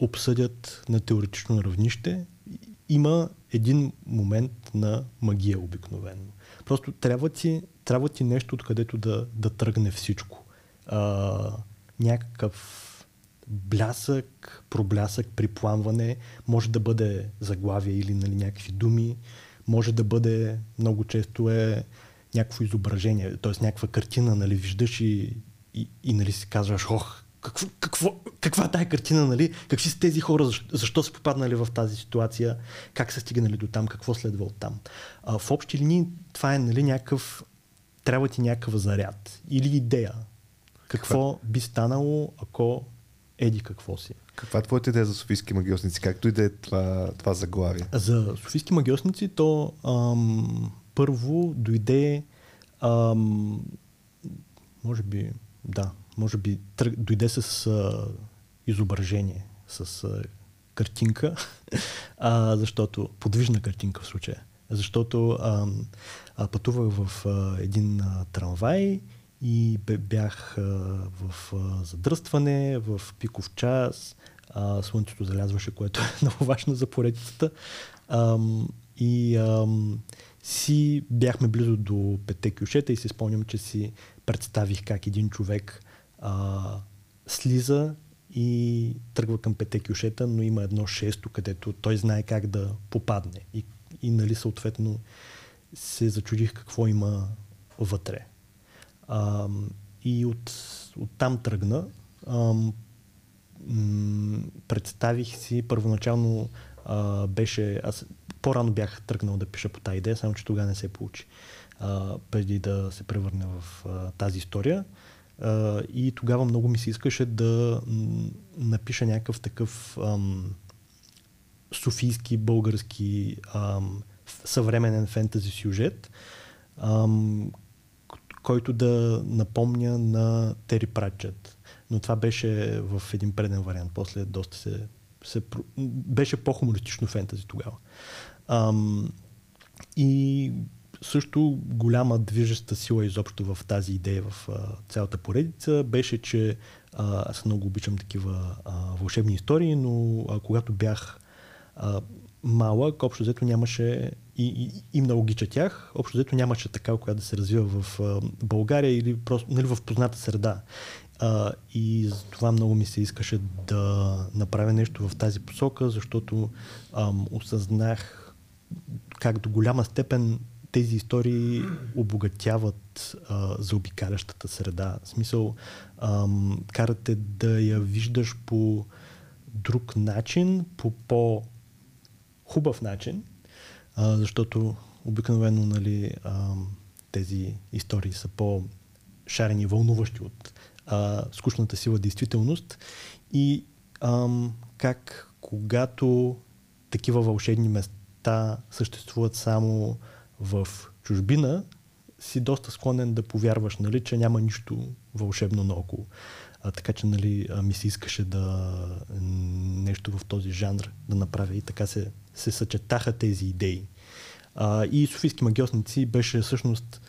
обсъдят на теоретично равнище. Има един момент на магия обикновено. Просто трябва ти, трябва ти нещо, откъдето да, да тръгне всичко. А, някакъв блясък, проблясък, припламване, може да бъде заглавие или нали, някакви думи, може да бъде много често е някакво изображение, т.е. някаква картина, нали, виждаш и, и, и нали, си казваш, ох, какво, какво, каква е тая картина, нали? Какви са тези хора, защо, защо са попаднали в тази ситуация, как са стигнали до там, какво следва от там. А, в общи линии това е нали, някакъв, трябва ти някакъв заряд или идея. Какво Каква? би станало, ако еди какво си. Каква е твоята идея за Софийски магиосници? Как дойде това, това заглавие? За Софийски магиосници то ам, първо дойде ам, може би, да, може би тръг, дойде с а, изображение, с а, картинка, <laughs> а, защото подвижна картинка в случая. Защото а, а, пътувах в а, един а, трамвай и бях а, в а, задръстване, в пиков час, а, слънцето залязваше, което е <laughs> много важно за поредицата. А, и а, си бяхме близо до петте кюшета и си спомням, че си представих как един човек а, слиза и тръгва към пете кюшета, но има едно шесто, където той знае как да попадне. И, и нали съответно се зачудих какво има вътре. А, и от, от там тръгна. А, м- представих си, първоначално а, беше, аз по-рано бях тръгнал да пиша по тази идея, само че тогава не се получи. А, преди да се превърне в а, тази история. А, и тогава много ми се искаше да м- напиша някакъв такъв ам, софийски, български ам, съвременен фентази сюжет, ам, който да напомня на Тери Пратчет. Но това беше в един преден вариант. После доста се, се беше по-хумористично фентази тогава. Ам, и също голяма движеща сила изобщо в тази идея, в а, цялата поредица, беше, че а, аз много обичам такива а, вълшебни истории, но а, когато бях а, малък, общо взето нямаше и, и, и много ги четях, общо взето нямаше такава, която да се развива в България или просто нали, в позната среда. А, и за това много ми се искаше да направя нещо в тази посока, защото ам, осъзнах как до голяма степен тези истории обогатяват а, заобикалящата среда. В смисъл, ам, карате да я виждаш по друг начин, по по-хубав начин, а, защото обикновено нали, ам, тези истории са по-шарени вълнуващи от а, скучната сила действителност и ам, как когато такива вълшебни места съществуват само в чужбина, си доста склонен да повярваш, нали, че няма нищо вълшебно наоколо. А, така че нали, ми се искаше да нещо в този жанр да направя и така се, се съчетаха тези идеи. А, и Софийски магиосници беше всъщност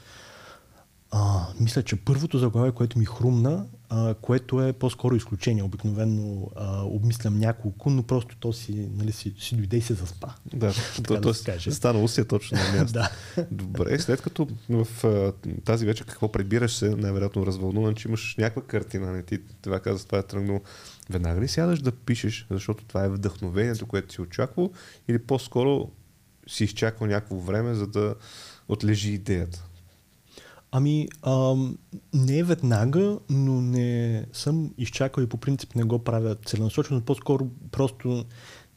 а, мисля, че първото заглавие, което ми хрумна, а, което е по-скоро изключение. Обикновено а, обмислям няколко, но просто то си, нали, си, си дойде и се заспа. Да, <laughs> то, да то, се станало си е точно на място. <laughs> да. Добре, след като в а, тази вечер какво прибираш се, най-вероятно развълнуван, че имаш някаква картина, не ти това каза, това е тръгнало. Веднага ли сядаш да пишеш, защото това е вдъхновението, което си очаквал, или по-скоро си изчакал някакво време, за да отлежи идеята? Ами, ам, не е веднага, но не съм изчакал и по принцип не го правя целенасочено. По-скоро просто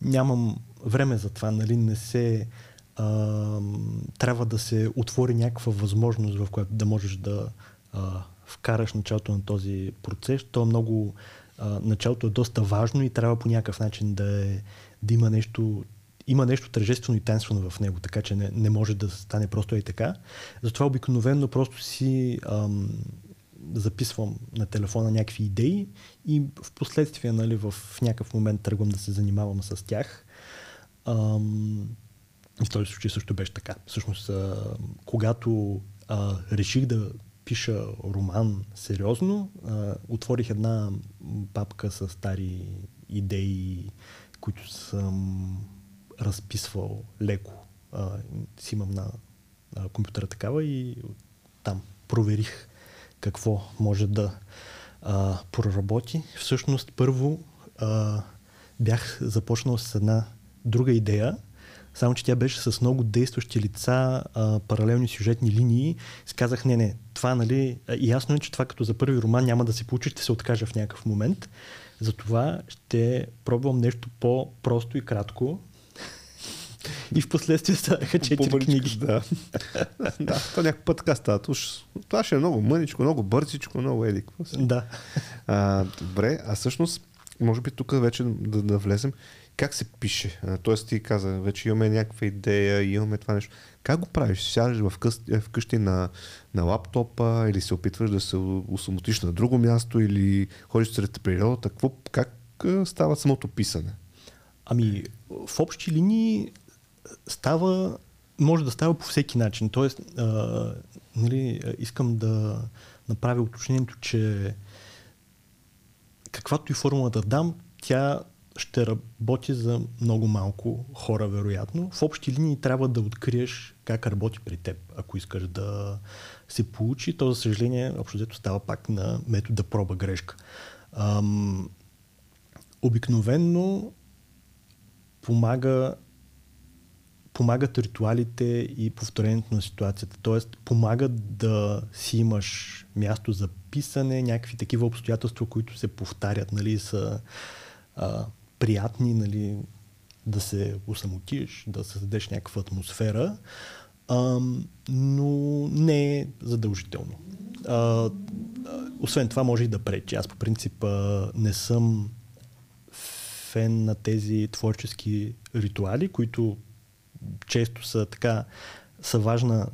нямам време за това, нали? Не се... Ам, трябва да се отвори някаква възможност, в която да можеш да а, вкараш началото на този процес. То е много... А, началото е доста важно и трябва по някакъв начин да, е, да има нещо има нещо тържествено и тайнствено в него, така че не, не може да стане просто и така. Затова обикновено просто си ам, записвам на телефона някакви идеи и в последствие, нали, в някакъв момент тръгвам да се занимавам с тях. Ам, и в този случай също беше така. Всъщност, а, когато а, реших да пиша роман сериозно, а, отворих една папка с стари идеи, които съм разписвал леко. А, си имам на а, компютъра такава и там проверих какво може да а, проработи. Всъщност първо а, бях започнал с една друга идея, само че тя беше с много действащи лица, а, паралелни сюжетни линии. Си казах, не, не, това, нали, ясно е, че това като за първи роман няма да се получи, ще се откажа в някакъв момент. Затова ще пробвам нещо по-просто и кратко, и в последствие станаха четири книги. Да. да, то някакъв път така става. Това ще е много мъничко, много бързичко, много еди. Да. А, добре, а всъщност може би тук вече да, да влезем. Как се пише? Тоест ти каза, вече имаме някаква идея, имаме това нещо. Как го правиш? Сядаш в къщи, вкъщи на, на лаптопа или се опитваш да се усамотиш на друго място или ходиш сред природата? Какво, как става самото писане? Ами, в общи линии става, може да става по всеки начин. Тоест, а, нали, искам да направя уточнението, че каквато и формула да дам, тя ще работи за много малко хора, вероятно. В общи линии трябва да откриеш как работи при теб, ако искаш да се получи. То, за съжаление, общо взето става пак на метода проба-грешка. Ам, обикновенно помага помагат ритуалите и повторението на ситуацията. Тоест, помагат да си имаш място за писане, някакви такива обстоятелства, които се повтарят, нали, са а, приятни, нали, да се усамотиш, да създадеш някаква атмосфера, а, но не е задължително. А, освен това може и да пречи. Аз по принцип а, не съм фен на тези творчески ритуали, които често са така, са важна,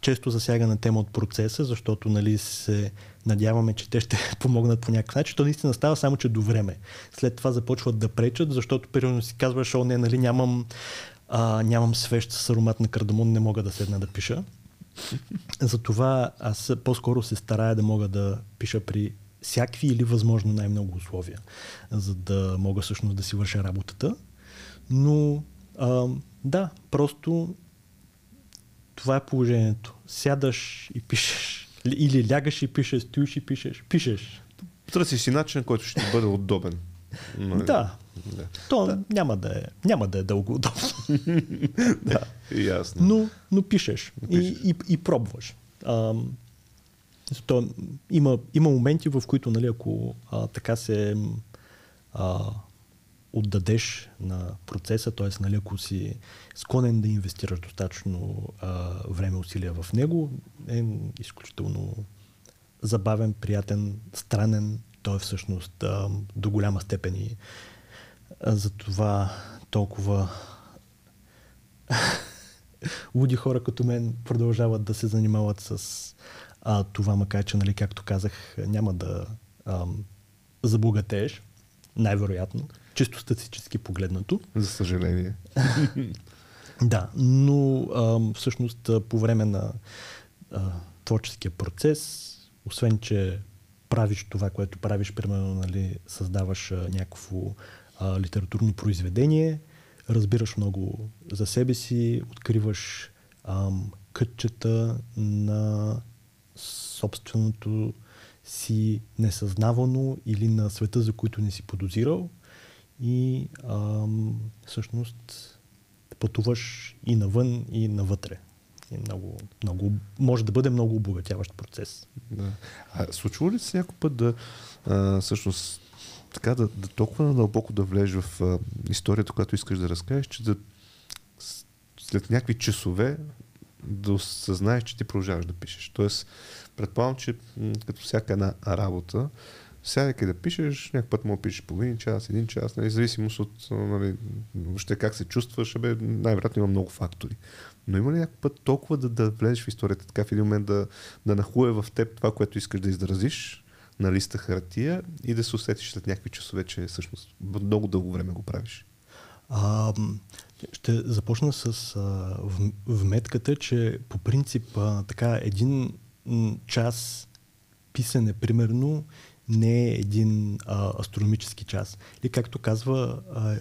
често засягана тема от процеса, защото нали, се надяваме, че те ще <laughs> помогнат по някакъв начин. То наистина става само, че до време. След това започват да пречат, защото примерно си казваш, о не, нали, нямам, а, нямам свещ с аромат на кардамон, не мога да седна да пиша. <laughs> Затова аз по-скоро се старая да мога да пиша при всякакви или възможно най-много условия, за да мога всъщност да си върша работата. Но а, да, просто това е положението. Сядаш и пишеш. Или лягаш и пишеш, стоиш и пишеш. Пишеш. Търсиш си начин, който ще ти бъде удобен. Но, <laughs> да. да. То да. Няма, да е, няма да е дълго удобно. <laughs> да, ясно. Но, но пишеш, пишеш. И, и, и пробваш. А, то, има, има моменти, в които, нали, ако а, така се а, отдадеш на процеса, т.е. Нали, ако си склонен да инвестираш достатъчно а, време, усилия в него, е изключително забавен, приятен, странен. Той е всъщност а, до голяма степен и а, за това толкова <laughs> луди хора като мен продължават да се занимават с а, това, макар че, нали, както казах, няма да а, забогатееш, най-вероятно чисто статистически погледнато. За съжаление. <laughs> да, но а, всъщност по време на а, творческия процес, освен че правиш това, което правиш, примерно, нали, създаваш а, някакво а, литературно произведение, разбираш много за себе си, откриваш а, кътчета на собственото си несъзнавано или на света, за които не си подозирал и ам, всъщност пътуваш и навън, и навътре. И много, много, може да бъде много обогатяващ процес. Да. А случва ли се някой път да а, всъщност така да, да толкова надълбоко да влезеш в а, историята, която искаш да разкажеш, че да след някакви часове да осъзнаеш, че ти продължаваш да пишеш. Тоест, предполагам, че като всяка една работа, сядайки да пишеш, някакъв път му пишеш половин час, един час, нали, зависимост от нали, въобще как се чувстваш, бе, най-вероятно има много фактори. Но има ли някакъв път толкова да, да влезеш в историята, така в един момент да, да нахуе в теб това, което искаш да изразиш на листа хартия и да се усетиш след някакви часове, че всъщност много дълго време го правиш? А, ще започна с а, вметката, че по принцип а, така един час писане, примерно, не е един а, астрономически час. И както казва а,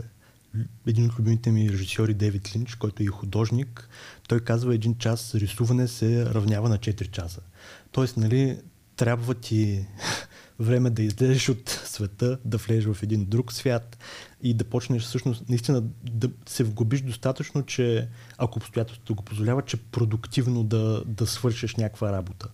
един от любимите ми режисьори Дейвид Линч, който е и художник, той казва един час рисуване се равнява на 4 часа. Тоест, нали, трябва ти <laughs> време да излезеш от света, да влезеш в един друг свят и да почнеш всъщност наистина да се вгубиш достатъчно, че ако обстоятелството го позволява, че продуктивно да, да свършиш някаква работа.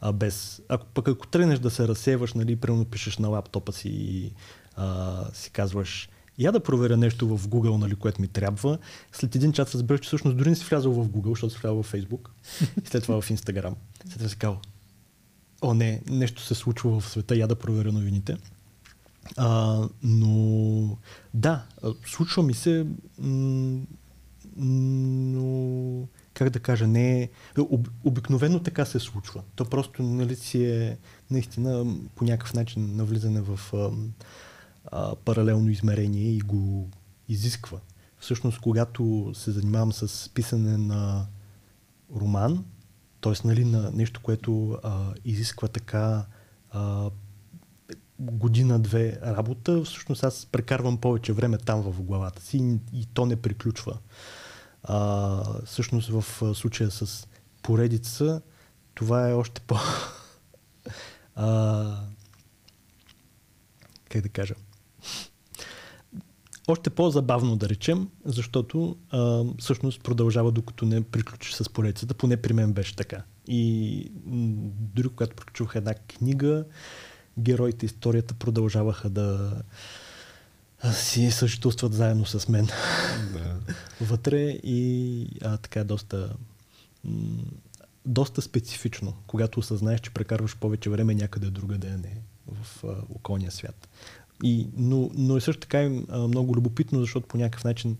А без, ако пък ако тръгнеш да се разсеваш, нали, примерно пишеш на лаптопа си и а, си казваш я да проверя нещо в Google, нали, което ми трябва. След един час разбираш, че всъщност дори не си влязъл в Google, защото си влязъл в Facebook <laughs> и след това в Instagram. След това си казал, о не, нещо се случва в света, я да проверя новините. А, но да, случва ми се, но как да кажа, не е... Об, обикновено така се случва. То просто нали, си е наистина по някакъв начин навлизане в а, а, паралелно измерение и го изисква. Всъщност, когато се занимавам с писане на роман, т.е. Нали, на нещо, което а, изисква така а, година-две работа, всъщност аз прекарвам повече време там в главата си и, и то не приключва. А, всъщност в случая с поредица, това е още по... <laughs> а, как да кажа? Още по-забавно да речем, защото а, всъщност продължава докато не приключиш с поредицата, поне при мен беше така. И м- дори когато приключвах една книга, героите, историята продължаваха да си съществуват заедно с мен да. <laughs> вътре и а, така доста м- доста специфично, когато осъзнаеш, че прекарваш повече време някъде другаде, а не в а, околния свят. И, но, но е също така и много любопитно, защото по някакъв начин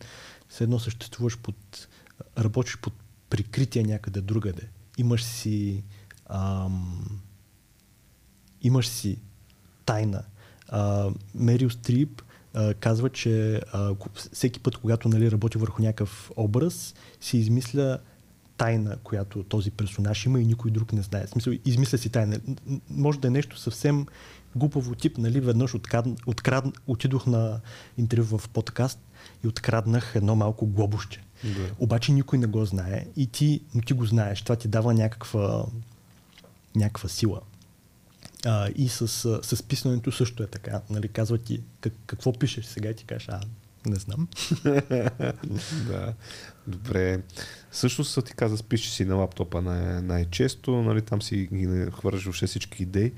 все едно съществуваш под, работиш под прикритие някъде другаде. Имаш си ам, имаш си тайна. А, Мерил Стрип а, казва, че а, всеки път, когато нали, работи върху някакъв образ, си измисля тайна, която този персонаж има и никой друг не знае. В смисъл, измисля си тайна. Може да е нещо съвсем глупаво тип, нали, веднъж открад, открад, отидох на интервю в подкаст и откраднах едно малко глобуще. Да. Обаче никой не го знае и ти, но ти го знаеш. Това ти дава някаква, някаква сила. А, и с, с писането също е така. Нали, казва ти как, какво пишеш сега и ти кажеш, а, не знам. <laughs> да, добре. Също ти каза, пишеш си на лаптопа най- най-често, нали, там си ги хвърляш въобще всички идеи.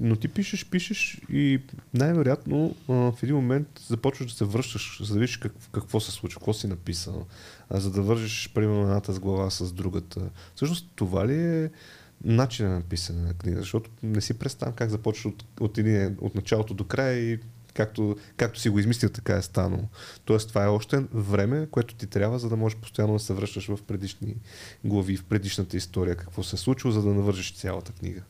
Но ти пишеш, пишеш и най-вероятно в един момент започваш да се връщаш, за да видиш как, какво се случва, какво си написал, за да вържиш примерно едната с глава с другата. Всъщност това ли е начинът на писане на книга? Защото не си представям как започваш от, от, един, от началото до края и както, както си го измислил, така е станало. Тоест, това е още време, което ти трябва, за да можеш постоянно да се връщаш в предишни глави, в предишната история, какво се е случило, за да навържиш цялата книга.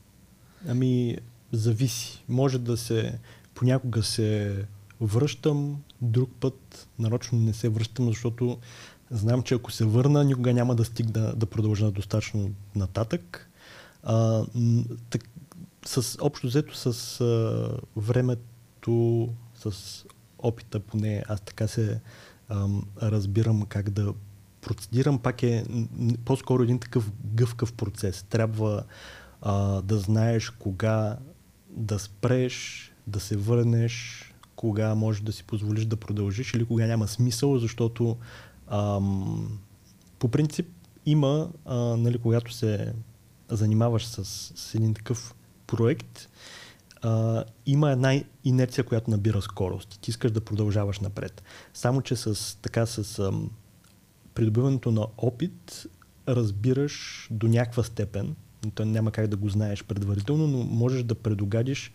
Ами, зависи. Може да се, понякога се връщам, друг път нарочно не се връщам, защото знам, че ако се върна, никога няма да стигна да продължа достатъчно нататък. А, так, с, общо взето с а, времето, с опита поне, аз така се а, разбирам как да процедирам, пак е по-скоро един такъв гъвкав процес. Трябва а, да знаеш кога да спреш, да се върнеш, кога можеш да си позволиш да продължиш или кога няма смисъл, защото ам, по принцип има, а, нали, когато се занимаваш с, с един такъв проект, а, има една инерция, която набира скорост. Ти искаш да продължаваш напред. Само, че с, така, с ам, придобиването на опит разбираш до някаква степен, то няма как да го знаеш предварително, но можеш да предугадиш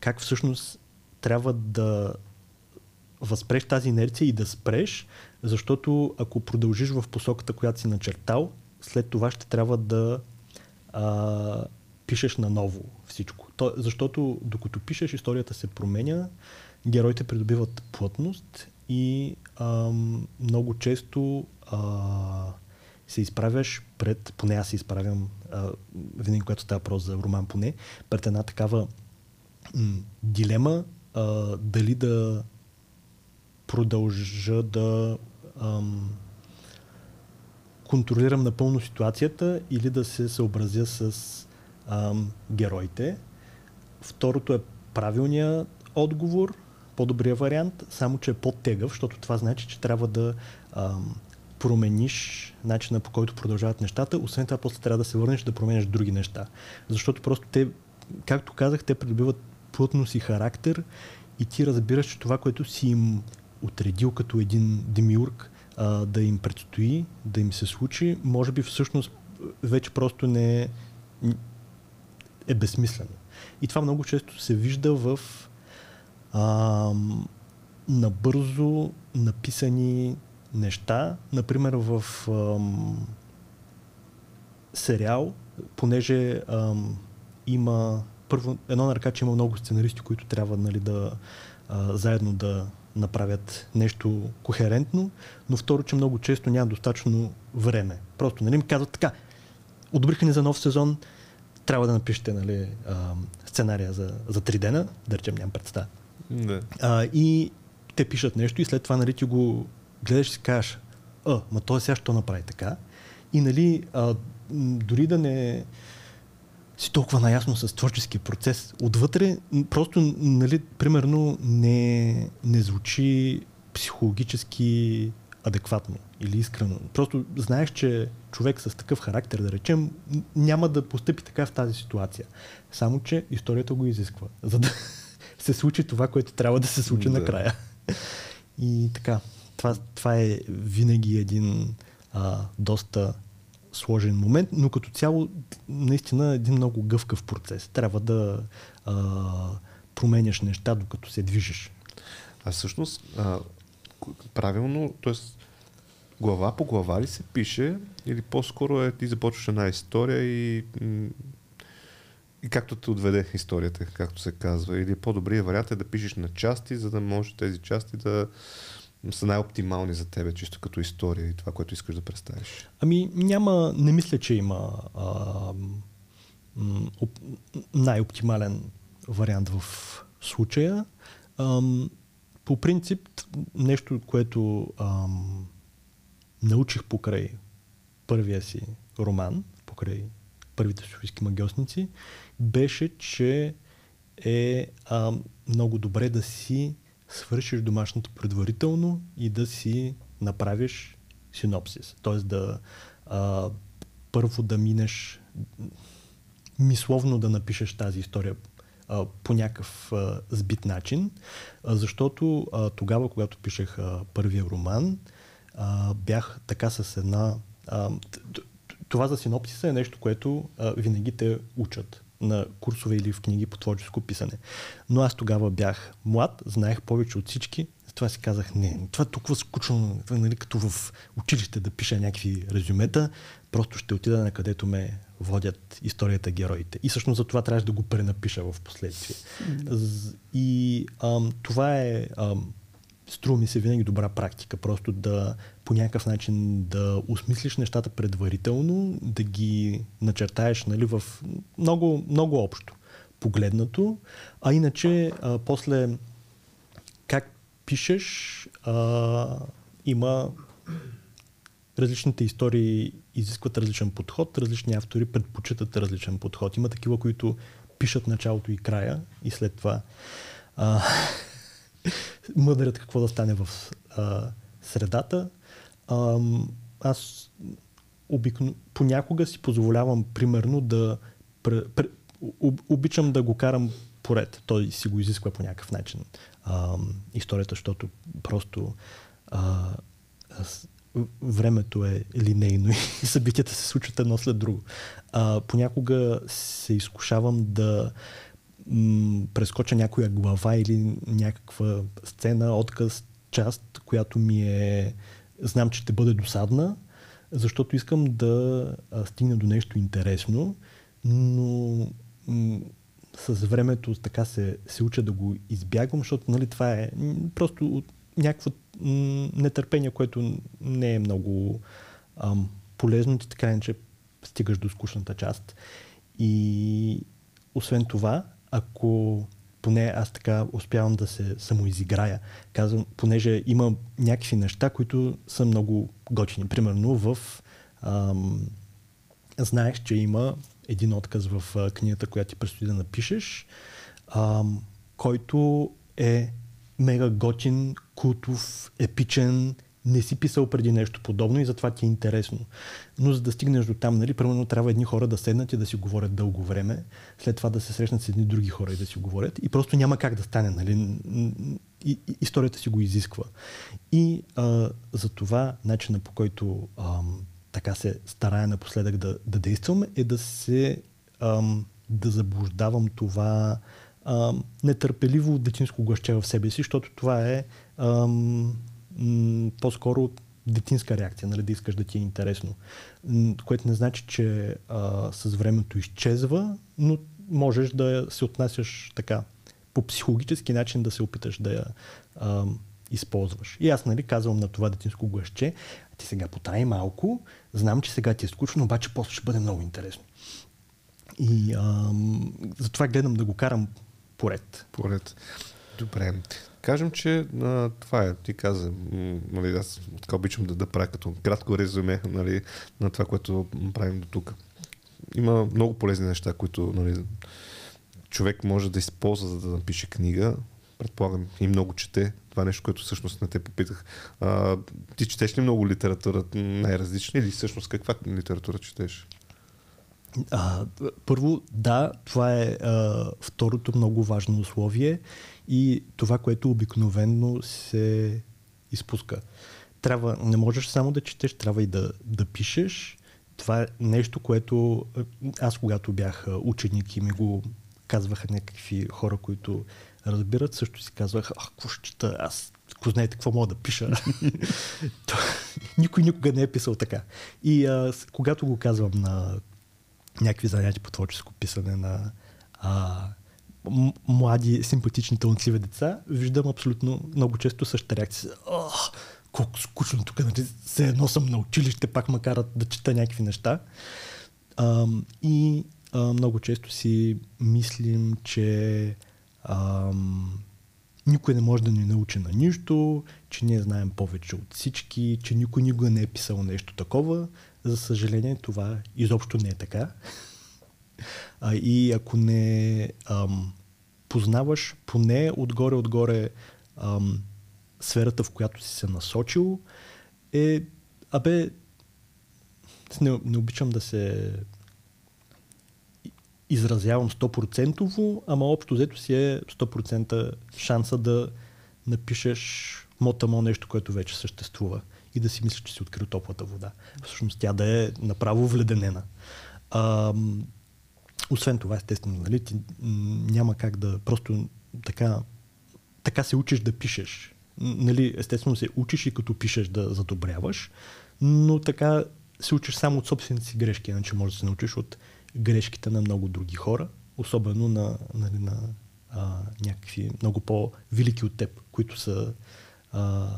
как всъщност трябва да възпреш тази инерция и да спреш, защото ако продължиш в посоката, която си начертал, след това ще трябва да а, пишеш наново всичко. То, защото докато пишеш, историята се променя, героите придобиват плътност и а, много често а, се изправяш пред, поне аз се изправям а, винаги, когато става въпрос за роман поне, пред една такава м- дилема а, дали да продължа да ам, контролирам напълно ситуацията или да се съобразя с ам, героите. Второто е правилният отговор, по-добрия вариант, само че е по-тегъв, защото това значи, че трябва да ам, промениш начина по който продължават нещата, освен това после трябва да се върнеш да промениш други неща. Защото просто те, както казах, те придобиват плътност и характер и ти разбираш, че това, което си им отредил като един демиург а, да им предстои, да им се случи, може би всъщност вече просто не е, е безсмислено. И това много често се вижда в а, набързо написани неща. Например, в ам, сериал, понеже ам, има първо, едно на ръка, че има много сценаристи, които трябва нали, да а, заедно да направят нещо кохерентно, но второ, че много често няма достатъчно време. Просто нали, ми казват така, одобриха ни за нов сезон, трябва да напишете нали, а, сценария за, за три дена, да речем, нямам представа. Да. А, и те пишат нещо и след това нали, ти го гледаш и си кажеш, а, ма той сега що направи така? И нали, а, дори да не си толкова наясно с творческия процес, отвътре просто, нали, примерно, не, не звучи психологически адекватно или искрено. Просто знаеш, че човек с такъв характер, да речем, няма да постъпи така в тази ситуация. Само, че историята го изисква, за да <laughs> се случи това, което трябва да се случи да. накрая. И така, това, това е винаги един а, доста сложен момент, но като цяло наистина един много гъвкав процес. Трябва да а, променяш неща, докато се движиш. А всъщност, а, правилно, т.е. глава по глава ли се пише или по-скоро е ти започваш една история и, и както те отведе историята, както се казва. Или по-добрият вариант е да пишеш на части, за да може тези части да са най-оптимални за тебе, чисто като история и това, което искаш да представиш? Ами няма, не мисля, че има а, оп, най-оптимален вариант в случая. А, по принцип, нещо, което а, научих покрай първия си роман, покрай първите софийски магиосници, беше, че е а, много добре да си свършиш домашното предварително и да си направиш синопсис. Тоест да а, първо да минеш мисловно да напишеш тази история а, по някакъв а, сбит начин, а, защото а, тогава, когато пишех а, първия роман, а, бях така с една... А, това за синопсиса е нещо, което а, винаги те учат на курсове или в книги по творческо писане. Но аз тогава бях млад, знаех повече от всички, това си казах, не, това е толкова скучно, нали, като в училище да пиша някакви резюмета, просто ще отида на където ме водят историята, героите. И всъщност за това трябваше да го пренапиша в последствие. И ам, това е ам, струва ми се винаги добра практика. Просто да по някакъв начин да осмислиш нещата предварително, да ги начертаеш нали, в много, много общо погледнато. А иначе, а, после как пишеш, а, има различните истории изискват различен подход, различни автори предпочитат различен подход. Има такива, които пишат началото и края и след това а, <laughs> мъдрят какво да стане в а, средата. А, аз обикно, понякога си позволявам примерно да пр, пр, обичам да го карам поред. Той си го изисква по някакъв начин а, историята, защото просто а, времето е линейно <laughs> и събитията се случват едно след друго. А, понякога се изкушавам да м- прескоча някоя глава или някаква сцена, отказ, част, която ми е... Знам, че ще бъде досадна, защото искам да стигна до нещо интересно, но м- с времето така се, се уча да го избягвам, защото нали, това е просто някакво нетърпение, което не е много ам, полезно, ти така че стигаш до скучната част. И освен това, ако поне аз така успявам да се самоизиграя. Казвам, понеже има някакви неща, които са много готини. Примерно в ам, знаеш, че има един отказ в а, книгата, която ти предстои да напишеш, ам, който е мега готин, култов, епичен, не си писал преди нещо подобно и затова ти е интересно. Но за да стигнеш до там, нали, примерно трябва едни хора да седнат и да си говорят дълго време, след това да се срещнат с едни други хора и да си говорят и просто няма как да стане. Нали? И, и, историята си го изисква. И а, за това начина по който а, така се старая напоследък да, да действам е да се а, да заблуждавам това а, нетърпеливо детинско гласче в себе си, защото това е а, м, по-скоро детинска реакция, нали, да искаш да ти е интересно. Което не значи, че а, с времето изчезва, но можеш да се отнасяш така по психологически начин да се опиташ да я а, използваш. И аз нали, казвам на това детинско гласче, ти сега потай малко, знам, че сега ти е скучно, обаче после ще бъде много интересно. И ам, затова гледам да го карам поред. Поред. Добре. Кажем, че а, това е, ти каза, нали, аз така обичам да, да правя като кратко резюме нали, на това, което правим до тук. Има много полезни неща, които нали, човек може да използва, за да напише книга. Предполагам и много чете. Това е нещо, което всъщност не те попитах. А, ти четеш ли много литература най-различни или всъщност каква литература четеш? А, първо, да, това е а, второто много важно условие и това, което обикновенно се изпуска. Трябва, не можеш само да четеш, трябва и да, да пишеш. Това е нещо, което а, аз когато бях а, ученик и ми го казваха някакви хора, които разбират, също си казвах, ах, какво ще чета, аз ако знаете какво мога да пиша. <laughs> То, Никой никога не е писал така. И а, когато го казвам на някакви занятия по творческо писане на а, млади, симпатични, талантливи деца, виждам абсолютно много често същата реакция. Ах, колко скучно тук, нали, все едно съм на училище, пак ме карат да чета някакви неща. Ам, и а, много често си мислим, че ам, никой не може да ни научи на нищо, че ние знаем повече от всички, че никой никога не е писал нещо такова. За съжаление, това изобщо не е така. А, и ако не ам, познаваш поне отгоре-отгоре ам, сферата, в която си се насочил, е, абе, не, не обичам да се изразявам 100%, ама общо взето си е 100% шанса да напишеш мотамо нещо, което вече съществува и да си мислиш, че си открил топлата вода. Всъщност тя да е направо вледенена. Ам, освен това, естествено, нали, ти няма как да просто така, така се учиш да пишеш. Нали, естествено се учиш и като пишеш да задобряваш, но така се учиш само от собствените си грешки, иначе можеш да се научиш от грешките на много други хора, особено на, нали, на а, някакви много по-велики от теб, които са а,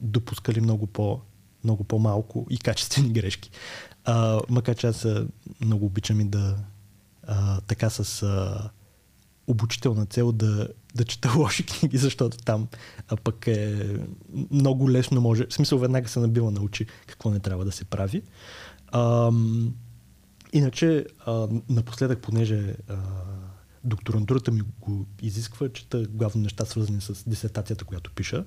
допускали много, по, много по-малко и качествени грешки. А, макар че аз а, много обичам и да а, така с а, обучителна цел да, да чета <laughs> лоши книги, защото там а пък е много лесно може, в смисъл веднага се набива на очи какво не трябва да се прави. Ам, иначе, а, напоследък, понеже а, докторантурата ми го изисква, чета главно неща свързани с дисертацията, която пиша.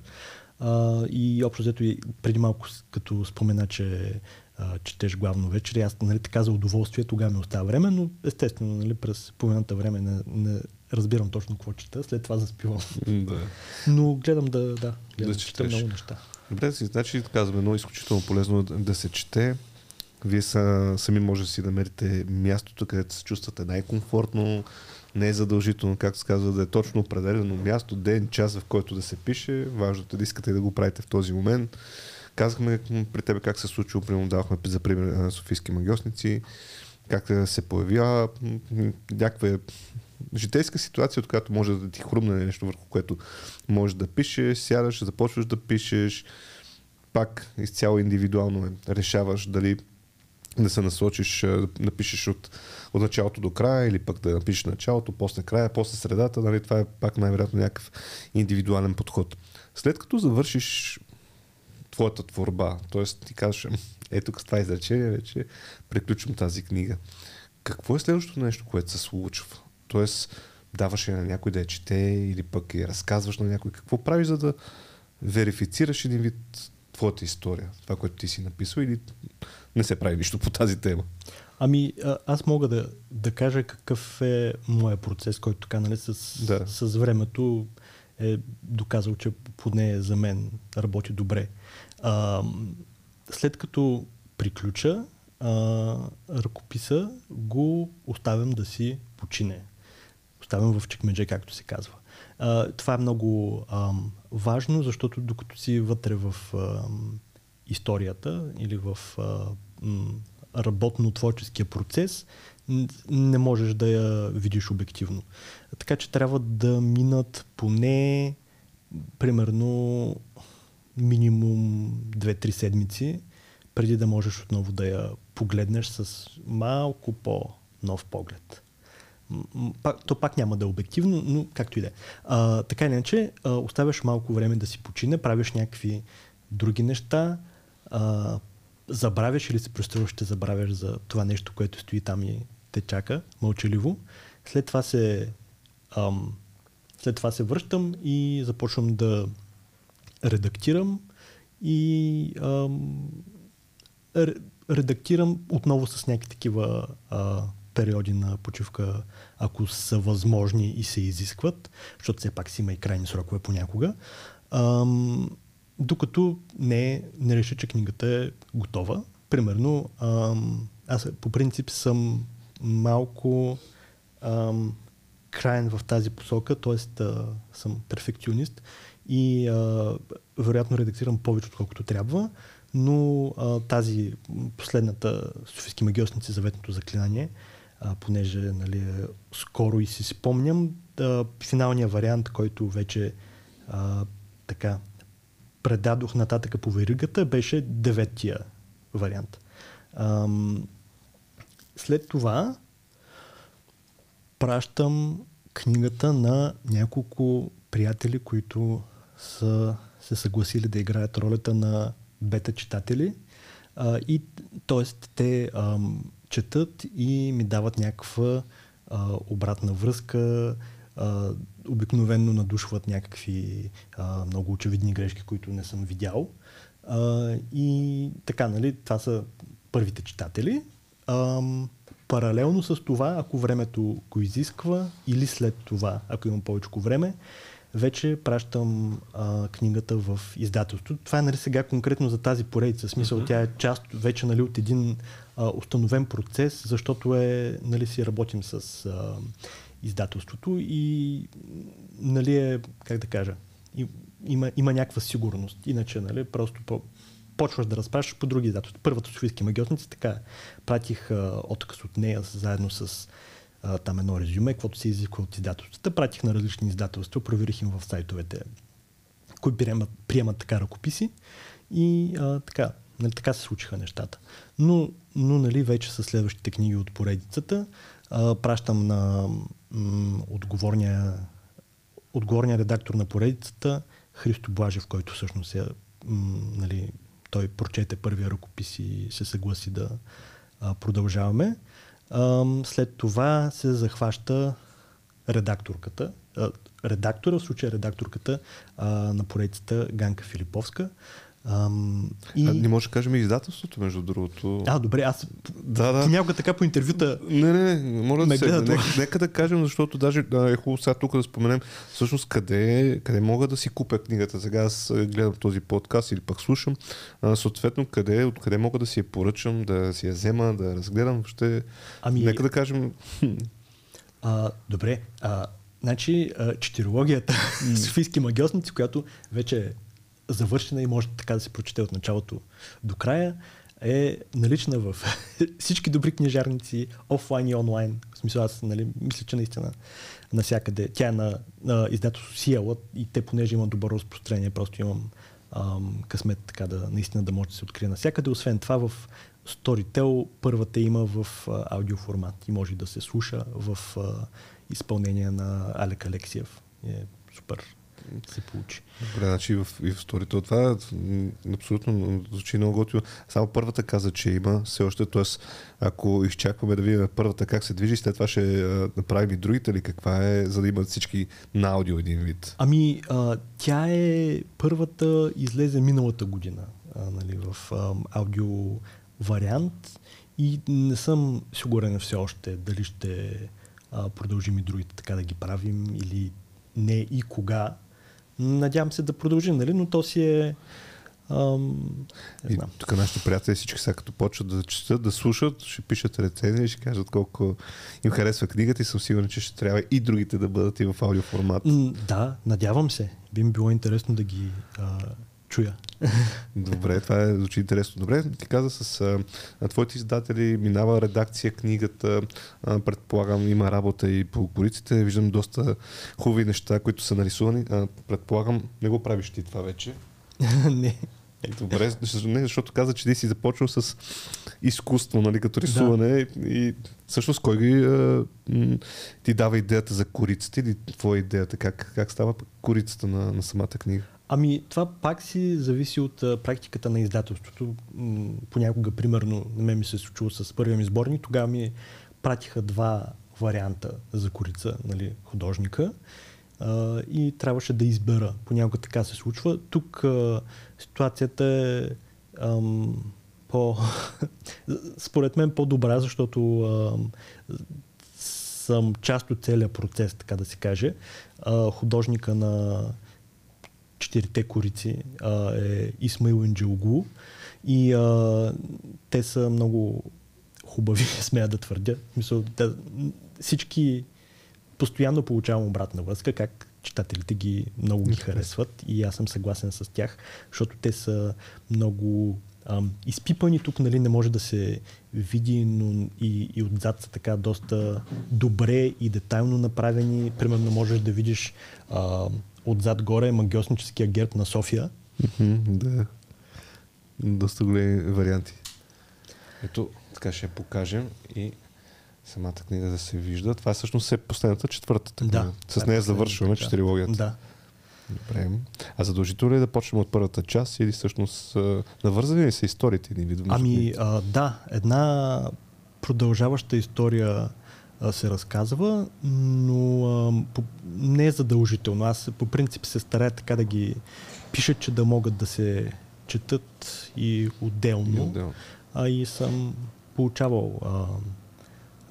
А, и общо взето и преди малко, като спомена, че а, четеш главно вечери, аз нали, така за удоволствие тогава ми остава време, но естествено нали, през половината време не, не разбирам точно какво чета, след това заспивам. Да. Но гледам да, да, гледам Да чета много неща. Добре, си, значи казваме, едно изключително полезно да, да се чете. Вие са, сами може да си намерите мястото, където се чувствате най-комфортно. Не е задължително, както се казва, да е точно определено място, ден, час, в който да се пише. Важното е да искате да го правите в този момент. Казахме при тебе как се е случило, примерно давахме за пример на Софийски магиосници, как е, се м, някаква житейска ситуация, от която може да ти хрумне нещо, върху което можеш да пишеш, сядаш, започваш да пишеш, пак изцяло индивидуално е. решаваш дали да се насочиш, да напишеш от, от началото до края или пък да напишеш началото, после края, после средата, нали, това е пак най-вероятно някакъв индивидуален подход. След като завършиш твоята творба, т.е. ти кажеш, «Ам, ето с това изречение вече приключвам тази книга. Какво е следващото нещо, което се случва? Тоест, даваш я на някой да я чете или пък я разказваш на някой. Какво правиш, за да верифицираш един вид твоята история, това, което ти си написал или не се прави нищо по тази тема? Ами, а, аз мога да, да кажа какъв е моя процес, който така, нали, с, Да. с времето е доказал, че поне за мен работи добре. А, след като приключа, а, ръкописа го оставям да си почине. поставям в чекмедже, както се казва. А, това е много ам, важно, защото докато си вътре в ам, историята или в а, работно-творческия процес, не можеш да я видиш обективно. Така че трябва да минат поне примерно минимум 2-3 седмици, преди да можеш отново да я погледнеш с малко по-нов поглед. Пак, то пак няма да е обективно, но както и да е. Така или иначе, оставяш малко време да си почине, правиш някакви други неща, а, забравяш или се преструваш, ще забравяш за това нещо, което стои там и те чака мълчаливо. След това се, ам, след това се връщам и започвам да редактирам и ам, редактирам отново с някакви такива а, периоди на почивка, ако са възможни и се изискват, защото все пак си има и крайни срокове понякога. Ам, докато не, не реша, че книгата е готова. Примерно, ам, аз по принцип съм малко ам, крайен в тази посока, т.е. съм перфекционист и а, вероятно редактирам повече, отколкото трябва, но а, тази последната Софийски магиосници заветното заклинание, а, понеже нали, скоро и си спомням, да, финалният вариант, който вече а, така предадох нататъка по веригата, беше деветия вариант. Ам, след това пращам книгата на няколко приятели, които са се съгласили да играят ролята на бета читатели. А, и т.е. те ам, четат и ми дават някаква а, обратна връзка, а, обикновенно надушват някакви а, много очевидни грешки, които не съм видял. А, и така, нали, това са първите читатели. А, паралелно с това, ако времето го изисква, или след това, ако имам повече време, вече пращам а, книгата в издателството. Това е нали, сега конкретно за тази поредица. В смисъл, uh-huh. тя е част вече нали, от един а, установен процес, защото е, нали, си работим с а, издателството и нали е, как да кажа, и, има, има някаква сигурност. Иначе, нали, просто по, почваш да разпращаш по други издателства. Първата Софийски магиотници, така, пратих а, отказ от нея заедно с там едно резюме, каквото се изисква от издателствата. Пратих на различни издателства, проверих им в сайтовете, кои приемат, приемат така ръкописи и а, така, нали, така се случиха нещата. Но, но нали, вече с следващите книги от поредицата а, пращам на м, отговорния, отговорния редактор на поредицата Христо Блажев, който всъщност е, м, нали, той прочете първия ръкопис и се съгласи да а, продължаваме. След това се захваща редакторката, редактора, в случая редакторката на поредицата Ганка Филиповска, Ам, и... а, не може да кажем издателството, между другото. А, добре, аз да, да. някога така по интервюта. Не, не, не, моля да се. Нека, нека, да кажем, защото даже да, е хубаво сега тук да споменем всъщност къде, къде мога да си купя книгата. Сега аз гледам този подкаст или пък слушам. А, съответно, къде, откъде мога да си я поръчам, да си я взема, да разгледам. Ще... Ами... Нека да кажем. <laughs> А, добре. А, значи, четирологията <laughs> Софийски магиосници, която вече е завършена и може така да се прочете от началото до края, е налична в <laughs> всички добри книжарници, офлайн и онлайн. В смисъл аз нали, мисля, че наистина насякъде. Тя е на, на издателство Сиела и те, понеже имат добро разпространение, просто имам ам, късмет така да наистина да може да се открие навсякъде. Освен това в Storytel първата има в а, аудиоформат и може да се слуша в а, изпълнение на Алек Алексиев. Е супер се получи. Добре, значи и в, и в сторито това абсолютно звучи много готино. Само първата каза, че има все още, т.е. ако изчакваме да видим първата как се движи, след това ще направим и другите ли каква е, за да имат всички на аудио един вид? Ами, а, тя е първата излезе миналата година а, нали, в а, аудио вариант и не съм сигурен все още дали ще а, продължим и другите така да ги правим или не и кога, Надявам се да продължим, нали? но то си е Ам, И знам. тук нашите приятели всички сега като почват да четат, да слушат, ще пишат рецензии ще кажат колко им харесва книгата и съм сигурен, че ще трябва и другите да бъдат и в аудио формат. М, Да, надявам се. Би ми било интересно да ги а, чуя. <laughs> Добре, това е, звучи интересно. Добре, ти каза с а, твоите издатели, минава редакция книгата, а, предполагам има работа и по кориците, виждам доста хубави неща, които са нарисувани. А, предполагам, не го правиш ти това вече. <laughs> не. Добре, не, защото каза, че ти си започнал с изкуство, нали, като рисуване и всъщност кой ги а, м, ти дава идеята за корицата или твоя идеята, как, как става корицата на, на самата книга? Ами това пак си зависи от а, практиката на издателството. М, понякога, примерно, на мен ми се е случило с първия ми сборник, тогава ми пратиха два варианта за корица, нали, художника а, и трябваше да избера. Понякога така се случва. Тук а, ситуацията е ам, по... <laughs> според мен по-добра, защото ам, съм част от целият процес, така да се каже. А, художника на четирите корици а, е Исмаил Инджелгу и а, те са много хубави, <laughs> смея да твърдя. Мисъл, да, всички постоянно получавам обратна връзка, как читателите ги много ги харесват и аз съм съгласен с тях, защото те са много ам, изпипани тук, нали, не може да се види, но и, и отзад са така доста добре и детайлно направени. Примерно можеш да видиш а, отзад горе магиосническия герб на София. Да. Доста големи варианти. Ето, така ще я покажем и самата книга да се вижда. Това всъщност е последната четвъртата книга. Да. С е нея завършваме да. четирилогията. Да. Добре. А задължително ли е да почнем от първата част или всъщност навързани ли са историите ни? Видно, Ами, а, да, една продължаваща история се разказва, но а, по, не е задължително. Аз по принцип се старая така да ги пиша, че да могат да се четат и отделно. Отделно. А и съм получавал а,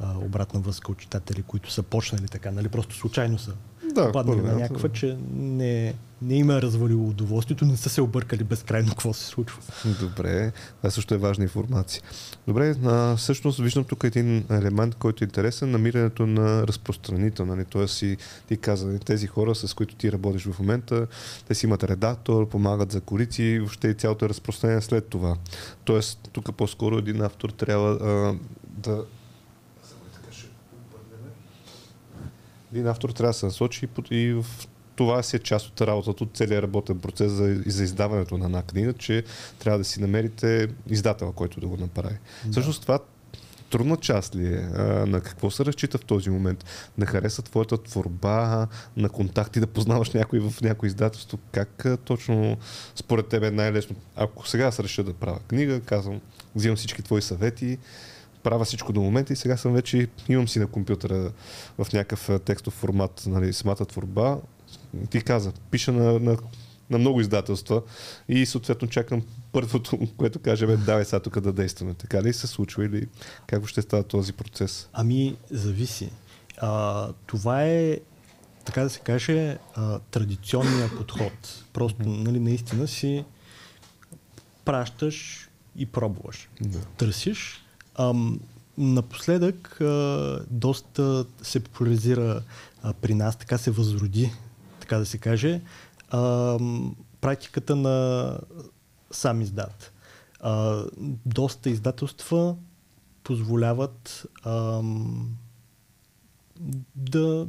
а, обратна връзка от читатели, които са почнали така, нали? Просто случайно са Да, попаднали на някаква, да. че не, не им е развалило удоволствието, не са се объркали безкрайно какво се случва. Добре, това също е важна информация. Добре, а, всъщност виждам тук един елемент, който е интересен, намирането на разпространител. Нали? Тоест си, ти каза, тези хора, с които ти работиш в момента, те си имат редактор, помагат за корици и въобще цялото е разпространение след това. Тоест, тук по-скоро един автор трябва а, да един автор трябва да се насочи и в това си е част от работата, от целият работен процес за, за издаването на една книга, че трябва да си намерите издател, който да го направи. Да. Всъщност това трудна част ли е? А, на какво се разчита в този момент? Да хареса твоята творба, на контакти, да познаваш някой в някое издателство? Как а, точно според тебе е най-лесно? Ако сега аз реша да правя книга, казвам, взимам всички твои съвети, правя всичко до момента и сега съм вече, имам си на компютъра в някакъв текстов формат, нали, самата творба. Ти каза, пиша на, на, на много издателства и съответно чакам първото, <laughs> което каже, бе, давай сега тук да действаме. Така ли се случва или как ще става този процес? Ами, зависи. А, това е, така да се каже, а, традиционният подход. Просто, нали, наистина си пращаш и пробваш. Да. Търсиш. Ам, напоследък а, доста се популяризира а, при нас, така се възроди, така да се каже, ам, практиката на сам издат. А, доста издателства позволяват ам, да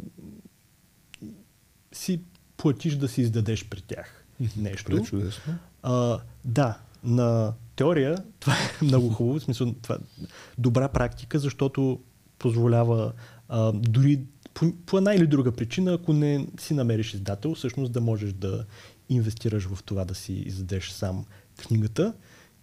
си платиш да си издадеш при тях нещо. Чудесно. А, да, на теория това е <laughs> много хубаво, в смисъл това е добра практика, защото позволява а, дори по, по една или друга причина, ако не си намериш издател, всъщност да можеш да инвестираш в това да си издадеш сам книгата.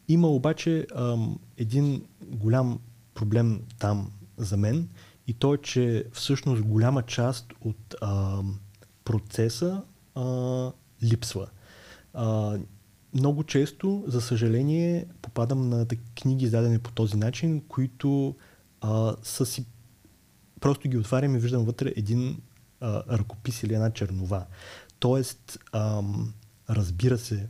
Има обаче ам, един голям проблем там за мен и то е, че всъщност голяма част от ам, процеса а, липсва. А, много често, за съжаление, попадам на книги, издадени по този начин, които а, са си... Просто ги отварям и виждам вътре един а, ръкопис или една чернова. Тоест, ам, разбира се,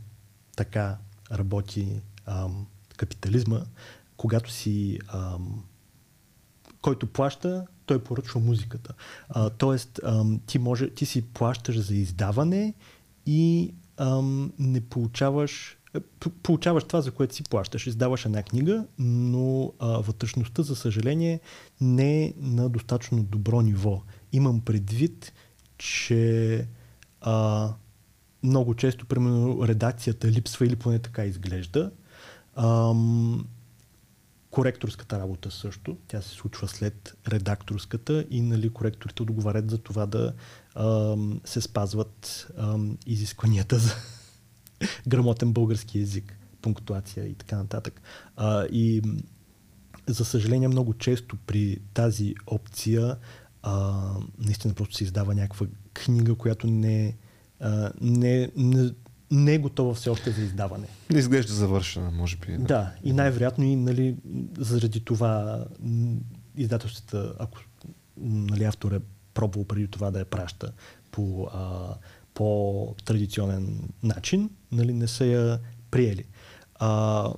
така, работи ам, капитализма, когато си ам, който плаща, той поръчва музиката. А, тоест, ам, ти, може, ти си плащаш за издаване и ам, не получаваш получаваш това, за което си плащаш. Издаваш една книга, но а, вътрешността, за съжаление, не е на достатъчно добро ниво. Имам предвид, че а, много често, примерно, редакцията липсва или поне така изглежда. Ам, коректорската работа също. Тя се случва след редакторската и нали, коректорите отговарят за това да ам, се спазват ам, изискванията за <laughs> грамотен български язик, пунктуация и така нататък. А, и за съжаление много често при тази опция а, наистина просто се издава някаква книга, която не, а, не, не, не е готова все още за издаване. Не изглежда завършена, може би. Да, да и най-вероятно и нали, заради това издателствата, ако нали, автор е пробвал преди това да я праща по а, по-традиционен начин, нали, не са я приели. А,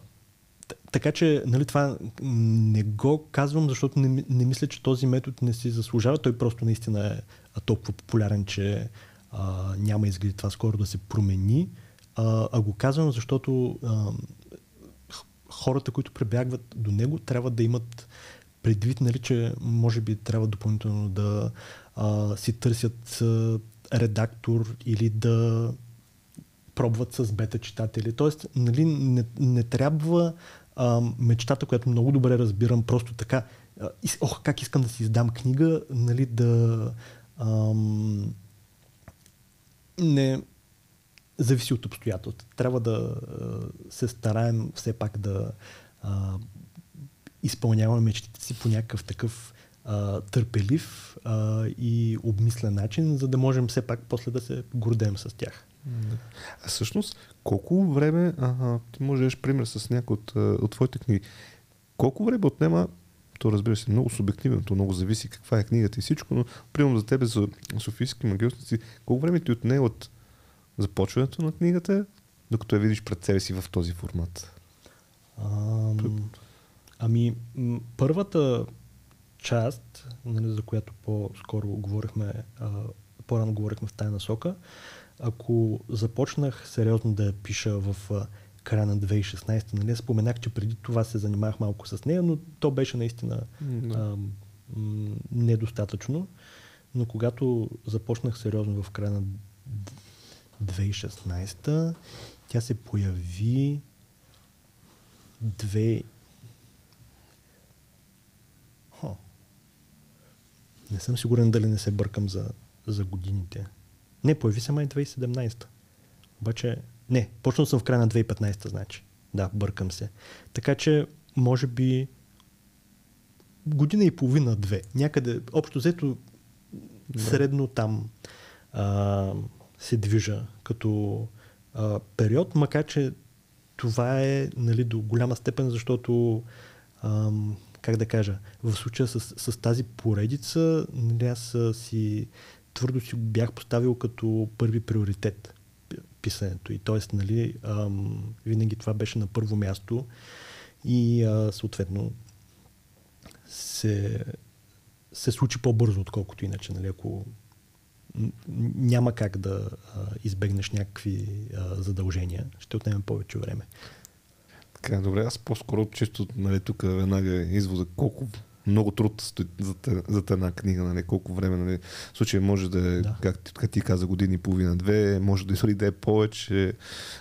така че нали, това не го казвам, защото не, не мисля, че този метод не си заслужава. Той просто наистина е толкова популярен, че а, няма изглед това скоро да се промени. А, а го казвам, защото а, хората, които пребягват до него, трябва да имат предвид, нали, че може би трябва допълнително да а, си търсят а, редактор или да пробват с бета читатели. Тоест, нали, не, не трябва а, мечтата, която много добре разбирам, просто така, а, ох, как искам да си издам книга, нали, да ам, не зависи от обстоятелствата. Трябва да а, се стараем все пак да а, изпълняваме мечтите си по някакъв такъв а, търпелив а, и обмислен начин, за да можем все пак после да се гордеем с тях. А всъщност, колко време, ага, ти можеш пример с някои от, от твоите книги, колко време отнема, то разбира се, много субективно, то много зависи каква е книгата и всичко, но примерно за тебе, за софийски магиосници, колко време ти отне от започването на книгата, докато я видиш пред себе си в този формат? Ам, ами, първата част, нали, за която по-скоро говорихме, а, по-рано говорихме в тая насока, ако започнах сериозно да я пиша в а, края на 2016, нали, споменах, че преди това се занимавах малко с нея, но то беше наистина а, м- недостатъчно. Но когато започнах сериозно в края на 2016, тя се появи Не съм сигурен дали не се бъркам за, за годините. Не, появи се май 2017. Обаче, не, почнал съм в края на 2015, значи. Да, бъркам се. Така че, може би, година и половина, две. Някъде, общо взето, да. средно там а, се движа като а, период, макар че това е нали, до голяма степен, защото ам, как да кажа, в случая с, с тази поредица, нали, аз си твърдо си бях поставил като първи приоритет писането. И т.е. Нали, ам, винаги това беше на първо място и а, съответно се, се случи по-бързо, отколкото иначе. Нали, ако няма как да а, избегнеш някакви а, задължения, ще отнеме повече време. Така, добре, аз по-скоро често, нали, тук веднага извода колко много труд стои за, за една книга, нали, колко време, нали, в случай може да е, да. Как, как ти каза, години и половина, две, може да, дори да е повече.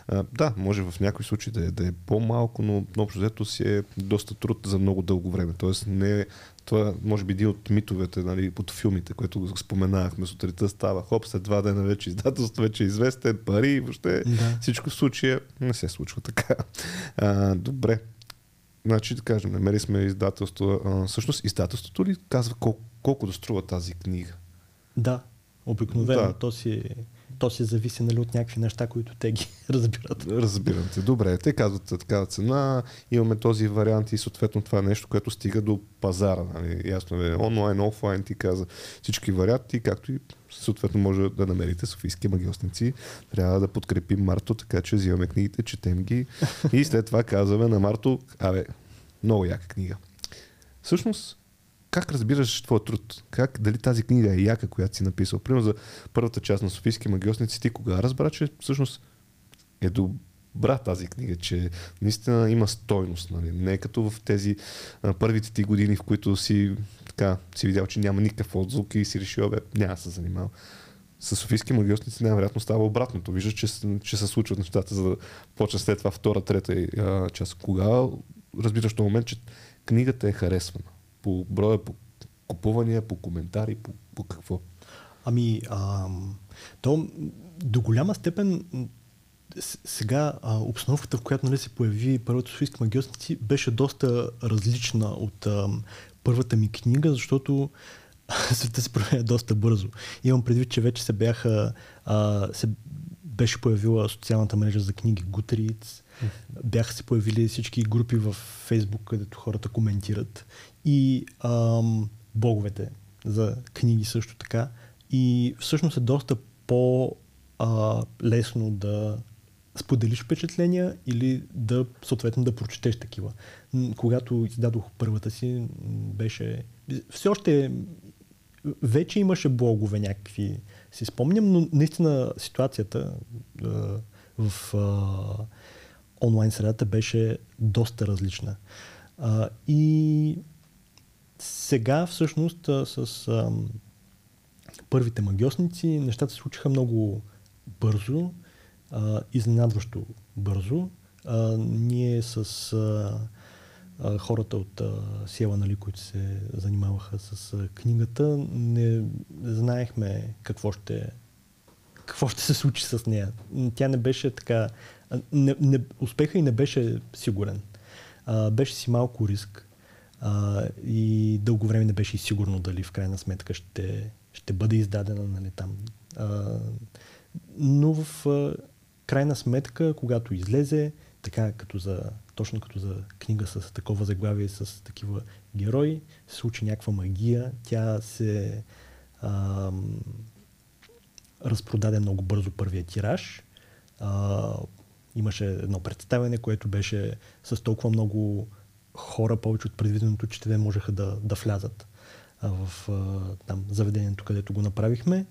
А, да, може в някои случаи да е, да е по-малко, но общо взето си е доста труд за много дълго време. Тоест не това може би един от митовете нали, от филмите, което го споменахме сутринта става. Хоп, след два дена вече издателство, вече е известен, пари, въобще да. всичко в случая не се случва така. А, добре. Значи да кажем, намери сме издателство. А, всъщност издателството ли казва колко, колко да струва тази книга? Да, обикновено да. то си то си зависи нали, от някакви неща, които те ги <laughs> разбират. Разбирам те. Добре, те казват такава цена, имаме този вариант и съответно това е нещо, което стига до пазара. Нали? Ясно е, онлайн, офлайн, ти каза всички варианти, както и съответно може да намерите софийски магиосници. Трябва да подкрепим Марто, така че взимаме книгите, четем ги и след това казваме на Марто, абе, много яка книга. Всъщност, как разбираш твоя труд? Как, дали тази книга е яка, която си написал? Примерно за първата част на Софийски магиосници, ти кога разбра, че всъщност е добра тази книга, че наистина има стойност. Нали? Не е като в тези а, първите ти години, в които си, така, си видял, че няма никакъв отзвук и си решил, бе, няма да се занимавал. С Софийски магиосници най-вероятно става обратното. Виждаш, че, че се случват нещата, за да почне след това втора, трета а, част. Кога разбираш този момент, че книгата е харесвана? По броя, по купувания, по коментари, по, по какво? Ами, а, то до голяма степен сега а, обстановката, в която нали, се появи първото Софийски магиосници, беше доста различна от а, първата ми книга, защото <laughs> света се променя доста бързо. Имам предвид, че вече се бяха а, се беше появила социалната мрежа за книги Goodreads, бяха се появили всички групи в Фейсбук, където хората коментират и ам, блоговете за книги също така. И всъщност е доста по-лесно да споделиш впечатления или да съответно да прочетеш такива. Когато издадох първата си, беше... Все още вече имаше блогове някакви, си спомням, но наистина ситуацията а, в а, онлайн средата беше доста различна. А, и сега всъщност с а, първите магиосници нещата се случиха много бързо, а, изненадващо бързо. А, ние с а, а, хората от а, Сиела, нали, които се занимаваха с а, книгата, не знаехме какво ще, какво ще се случи с нея. Тя не беше така... Не, не, успеха и не беше сигурен. А, беше си малко риск. А, и дълго време не беше сигурно дали в крайна сметка ще, ще бъде издадена нали, там. А, но в а, крайна сметка, когато излезе, така като за, точно като за книга с такова заглавие, с такива герои, се случи някаква магия. Тя се а, разпродаде много бързо първия тираж. А, имаше едно представяне, което беше с толкова много хора, повече от предвиденото, че те можеха да, да влязат а, в а, там, заведението, където го направихме.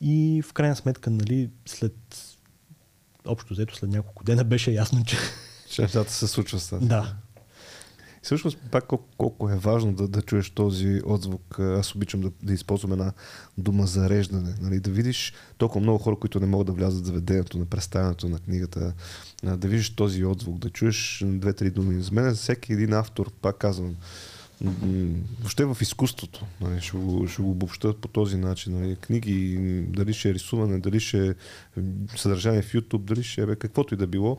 И в крайна сметка, нали, след общо взето след няколко дена беше ясно, че... Че нещата се случват Да. Всъщност пак колко, колко е важно да, да чуеш този отзвук. Аз обичам да, да използвам една дума зареждане. Нали? Да видиш толкова много хора, които не могат да влязат в заведението на представянето на книгата, да видиш този отзвук, да чуеш две-три думи. За мен всеки един автор, пак казвам, въобще в изкуството. Нали, ще, го, ще го обобща по този начин. Нали, книги, дали ще е рисуване, дали ще е съдържание в YouTube, дали ще е каквото и да било.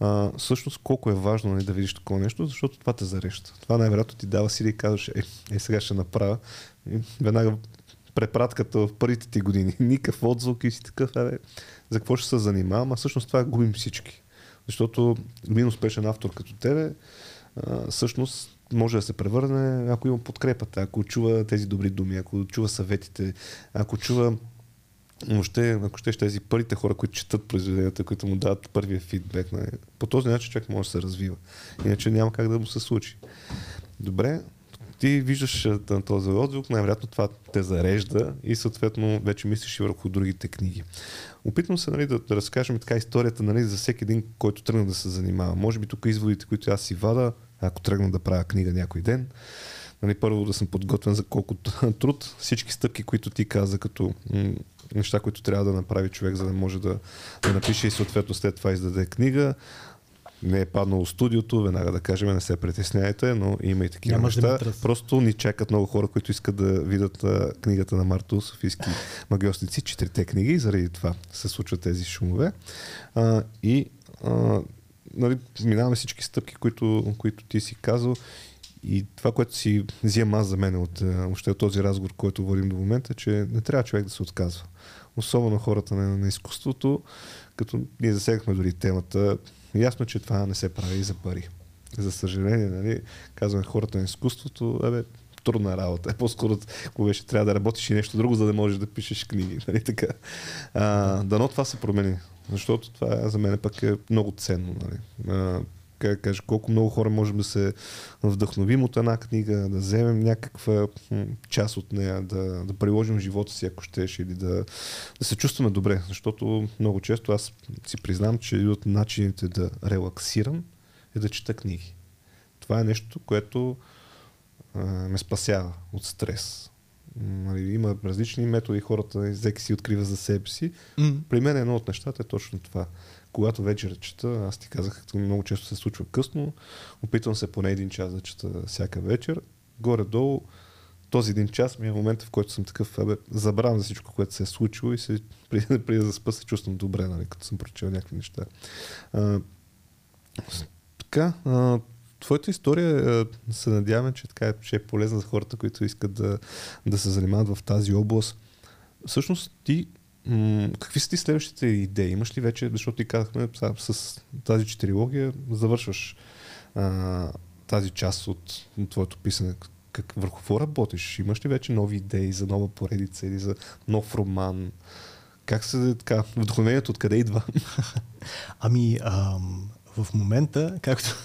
А, всъщност колко е важно нали, да видиш такова нещо, защото това те зареща. Това най-вероятно ти дава сили и казваш, е, е сега ще направя. И веднага препратката в първите ти години. <laughs> Никакъв отзвук и си такъв, е, за какво ще се занимавам, а всъщност това губим всички. Защото един успешен автор като тебе, а, всъщност може да се превърне, ако има подкрепата, ако чува тези добри думи, ако чува съветите, ако чува въобще, ако ще тези първите хора, които четат произведенията, които му дават първия фидбек, не, по този начин човек може да се развива. Иначе няма как да му се случи. Добре, ти виждаш на този отзвук, най-вероятно това те зарежда и съответно вече мислиш и върху другите книги. Опитвам се нали, да, да разкажем така историята нали, за всеки един, който тръгна да се занимава. Може би тук изводите, които аз си вада, ако тръгна да правя книга някой ден. Нали, първо да съм подготвен за колко <laughs> труд, всички стъпки, които ти каза, като м- неща, които трябва да направи човек, за да може да, да напише и съответно след това издаде книга. Не е паднало студиото, веднага да кажем, не се притесняйте, но има и такива Няма неща. Димитров. Просто ни чакат много хора, които искат да видят а, книгата на Марто Софийски магиосници, четирите книги, заради това се случват тези шумове. А, и а, нали, минаваме всички стъпки, които, които ти си казал. И това, което си взимам аз за мен от, от този разговор, който водим до момента, че не трябва човек да се отказва. особено хората на, на изкуството, като ние засегнахме дори темата, ясно, че това не се прави за пари. За съжаление, нали, казваме хората на изкуството, абе, трудна работа. <laughs> По-скоро, ако беше, трябва да работиш и нещо друго, за да можеш да пишеш книги. Нали, така. А, дано това се промени, защото това за мен пък е много ценно. Нали. А, как кажа, колко много хора можем да се вдъхновим от една книга, да вземем някаква част от нея, да, да приложим живота си, ако щеш, или да, да се чувстваме добре. Защото много често аз си признам, че един от начините да релаксирам е да чета книги. Това е нещо, което а, ме спасява от стрес. Нали, има различни методи, хората всеки си открива за себе си. Mm. При мен едно от нещата е точно това когато вечер чета, аз ти казах, много често се случва късно, опитвам се поне един час да чета всяка вечер. Горе-долу, този един час ми е момента, в който съм такъв, абе, забравям за всичко, което се е случило и се, <laughs> преди, преди да заспа се чувствам добре, нали, като съм прочел някакви неща. А, така, а, твоята история се надяваме, че така ще е полезна за хората, които искат да, да се занимават в тази област. Всъщност ти какви са ти следващите идеи? Имаш ли вече, защото ти казахме с тази четирилогия завършваш а, тази част от, твоето писане. Как, върху какво работиш? Имаш ли вече нови идеи за нова поредица или за нов роман? Как се така, вдъхновението откъде идва? <laughs> Ами, ам, в момента, както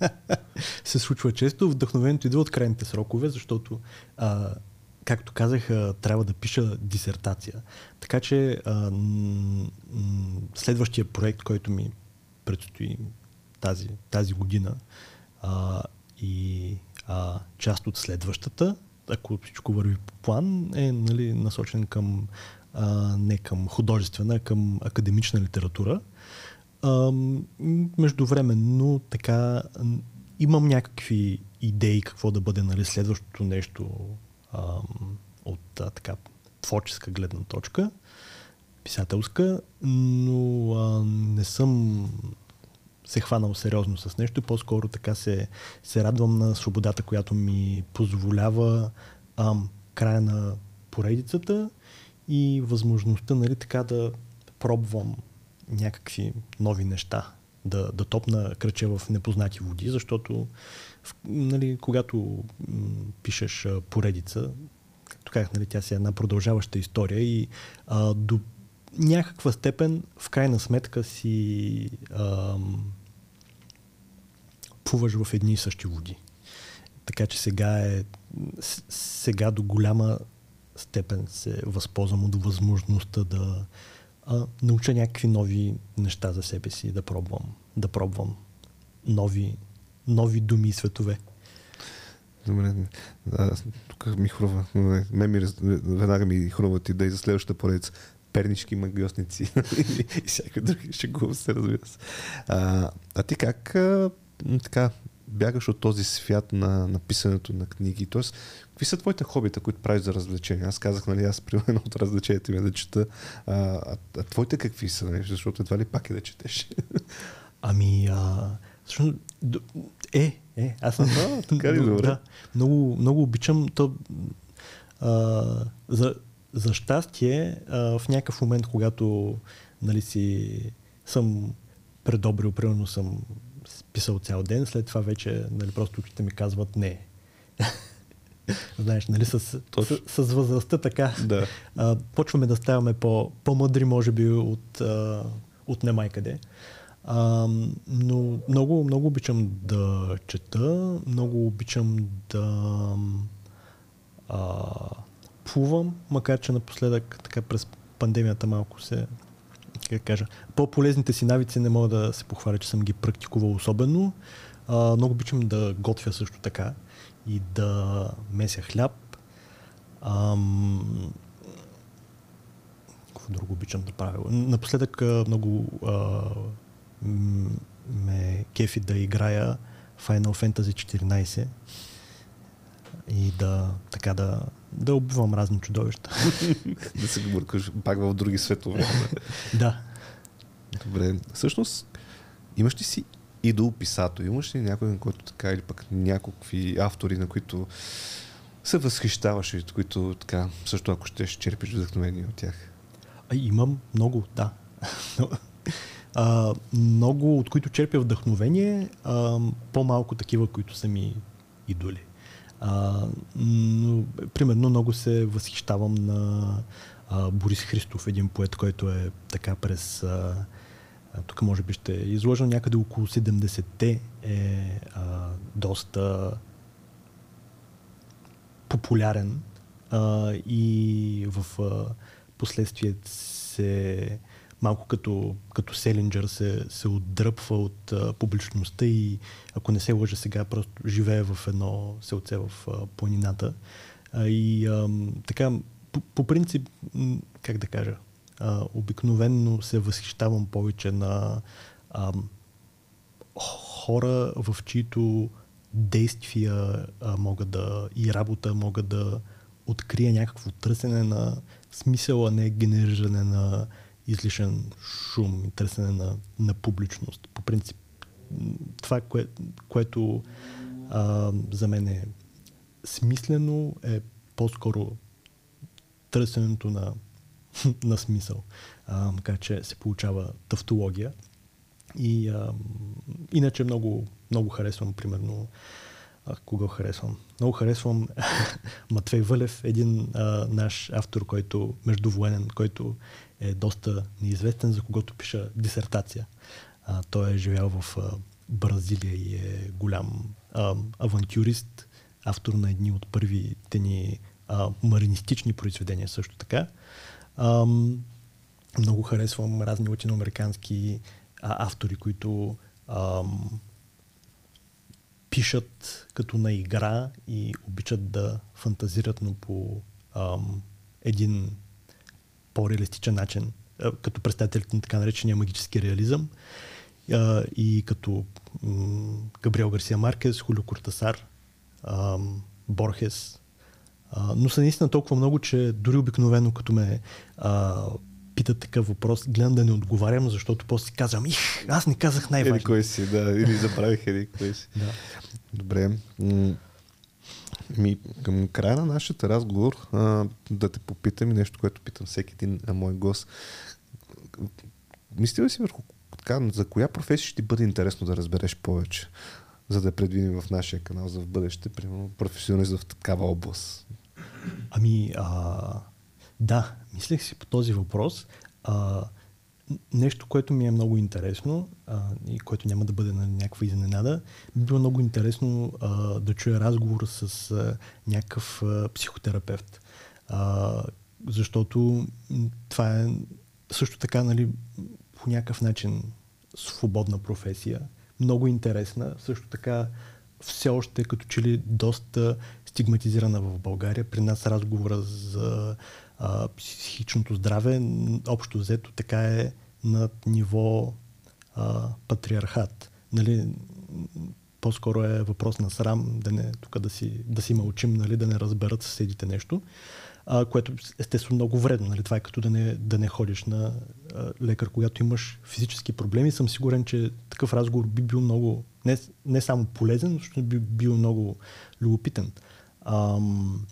<laughs> се случва често, вдъхновението идва от крайните срокове, защото а, както казах, трябва да пиша дисертация. Така че а, следващия проект, който ми предстои тази, тази година а, и а, част от следващата, ако всичко върви по план, е нали, насочен към а, не към художествена, а към академична литература. Междувременно така имам някакви идеи какво да бъде нали, следващото нещо а, от а, така творческа гледна точка, писателска, но а, не съм се хванал сериозно с нещо, по-скоро така се, се радвам на свободата, която ми позволява а, края на поредицата и възможността нали, така да пробвам някакви нови неща, да, да топна кръче в непознати води, защото нали, когато м- пишеш а, поредица, както казах, нали, тя си е една продължаваща история и а, до някаква степен, в крайна сметка си а, плуваш в едни и същи води. Така че сега е сега до голяма степен се възползвам от възможността да а, науча някакви нови неща за себе си, да пробвам, да пробвам нови нови думи и светове. Добре. А, тук ми хрува. Ме ми, веднага ми хруват идеи за следващата поредица. Пернишки магиосници <laughs> и всякакви други шегува се, разбира се. А, а ти как а, така бягаш от този свят на написането на книги? Тоест, какви са твоите хобита, които правиш за развлечения? Аз казах, нали, аз примерно от развлеченията ми е да чета. А, а, а твоите какви са? Нали? Защото едва ли пак е да четеш? <laughs> Ами, а, всъщност, е, е, аз съм. А, <laughs> така ли, добре. Да, много, много обичам то. А, за, за щастие, а, в някакъв момент, когато нали, си, съм предобрил, примерно съм писал цял ден, след това вече нали, просто очите ми казват не. <laughs> Знаеш, нали, с, с, с, с възрастта така. Да. А, почваме да ставаме по, по-мъдри, може би, от, а, от немай къде. А, но много, много обичам да чета, много обичам да а, плувам, макар че напоследък така през пандемията малко се как кажа, по-полезните си навици не мога да се похваля, че съм ги практикувал особено. А, много обичам да готвя също така и да меся хляб. Ам... Какво друго обичам да правя? Напоследък много а, ме кефи да играя Final Fantasy 14 и да, така да, да убивам разни чудовища. <laughs> да се бъркаш пак в други светове. <laughs> да. Добре. Всъщност, имаш ли си идол писател? Имаш ли някой, на който така, или пък някакви автори, на които се възхищаваш и които така, също ако ще черпиш вдъхновение от тях? А, имам много, да. <laughs> а, много, от които черпя вдъхновение, а, по-малко такива, които са ми идоли. А, но, примерно много се възхищавам на а, Борис Христов, един поет, който е така през... А, тук може би ще изложа някъде около 70-те е а, доста популярен а, и в а, последствие се малко като, като Селинджер се, се отдръпва от а, публичността и ако не се лъжа сега, просто живее в едно селце в а, планината. А, и а, така, по, по принцип, как да кажа, а, обикновенно се възхищавам повече на а, хора, в чието действия а, могат да и работа могат да открие някакво търсене на смисъл, а не генериране на излишен шум и търсене на, на публичност. По принцип, това, кое, което а, за мен е смислено, е по-скоро търсенето на, <laughs> на смисъл. А, макар че се получава тавтология. И а, иначе много, много харесвам, примерно, а, кога харесвам? Много харесвам <laughs> Матвей Вълев, един а, наш автор, който междувоенен, който е доста неизвестен, за когото пиша дисертация. А, той е живял в а, Бразилия и е голям а, авантюрист, автор на едни от първите ни а, маринистични произведения също така. А, много харесвам разни латиноамерикански а, автори, които а, пишат като на игра и обичат да фантазират, но по ам, един по-реалистичен начин, като представителите на така наречения магически реализъм и като Габриел Гарсия Маркес, Хулио Кортасар, Борхес. Но са наистина толкова много, че дори обикновено като ме питат такъв въпрос, гледам да не отговарям, защото после си казвам, их, аз не казах най-важно. Или кой си, да, или забравих или кой си. Да. Добре. Ми, към края на нашата разговор а, да те попитам нещо, което питам всеки един а, мой гост. Мисля ли си върху така, за коя професия ще ти бъде интересно да разбереш повече, за да предвидим в нашия канал за в бъдеще, примерно професионалист в такава област? Ами, а, да, мислех си по този въпрос. А, нещо, което ми е много интересно а, и което няма да бъде на някаква изненада, би било много интересно а, да чуя разговор с а, някакъв а, психотерапевт. А, защото това е също така, нали, по някакъв начин свободна професия, много интересна, също така все още като че ли доста стигматизирана в България. При нас разговора за а, психичното здраве, общо взето така е на ниво а, патриархат. Нали, по-скоро е въпрос на срам, да не, тук да си, да си мълчим, нали, да не разберат съседите нещо, а, което естествено много вредно. Нали, това е като да не, да не ходиш на а, лекар, когато имаш физически проблеми. Съм сигурен, че такъв разговор би бил много, не, не само полезен, но би бил много любопитен. Ам,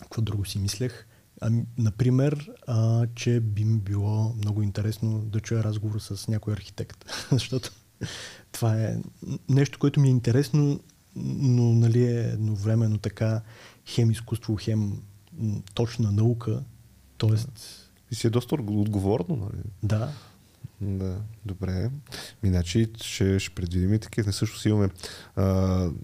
какво друго си мислех? Ами, например, а, че би ми било много интересно да чуя разговор с някой архитект, <laughs> защото това е нещо, което ми е интересно, но нали е едновременно така хем изкуство, хем точна наука. Тоест... И си е доста отговорно, нали? Да, да, добре. Иначе ще, ще предвидим и такива. Също имаме а,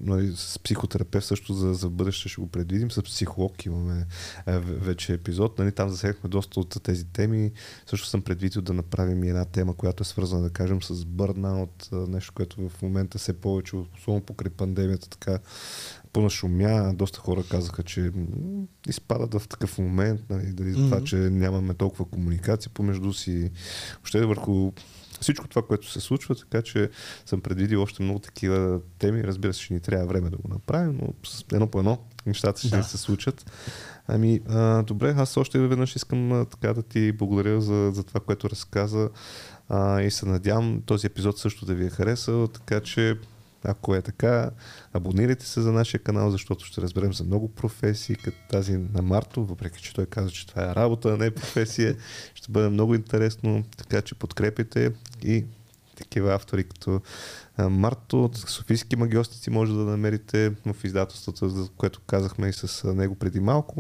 нали, с психотерапевт също за, за бъдеще ще го предвидим. С психолог имаме а, вече епизод. Нали, там засегнахме доста от тези теми. Също съм предвидил да направим и една тема, която е свързана, да кажем, с бърнаут. Нещо, което в момента се повече, особено покрай пандемията, така понашумя. Доста хора казаха, че изпадат в такъв момент, нали, дали mm-hmm. това, че нямаме толкова комуникация помежду си. Въобще върху всичко това, което се случва, така че съм предвидил още много такива теми. Разбира се, ще ни трябва време да го направим, но едно по едно нещата ще да. се случат. Ами, а, добре, аз още веднъж искам а, така да ти благодаря за, за това, което разказа а, и се надявам този епизод също да ви е харесал, така че Ако е така, абонирайте се за нашия канал, защото ще разберем за много професии, като тази на Марто, въпреки че той каза, че това е работа, а не е професия. <laughs> Ще бъде много интересно, така че подкрепите и такива автори като Марто, Софийски магиостици може да намерите в издателството, за което казахме и с него преди малко.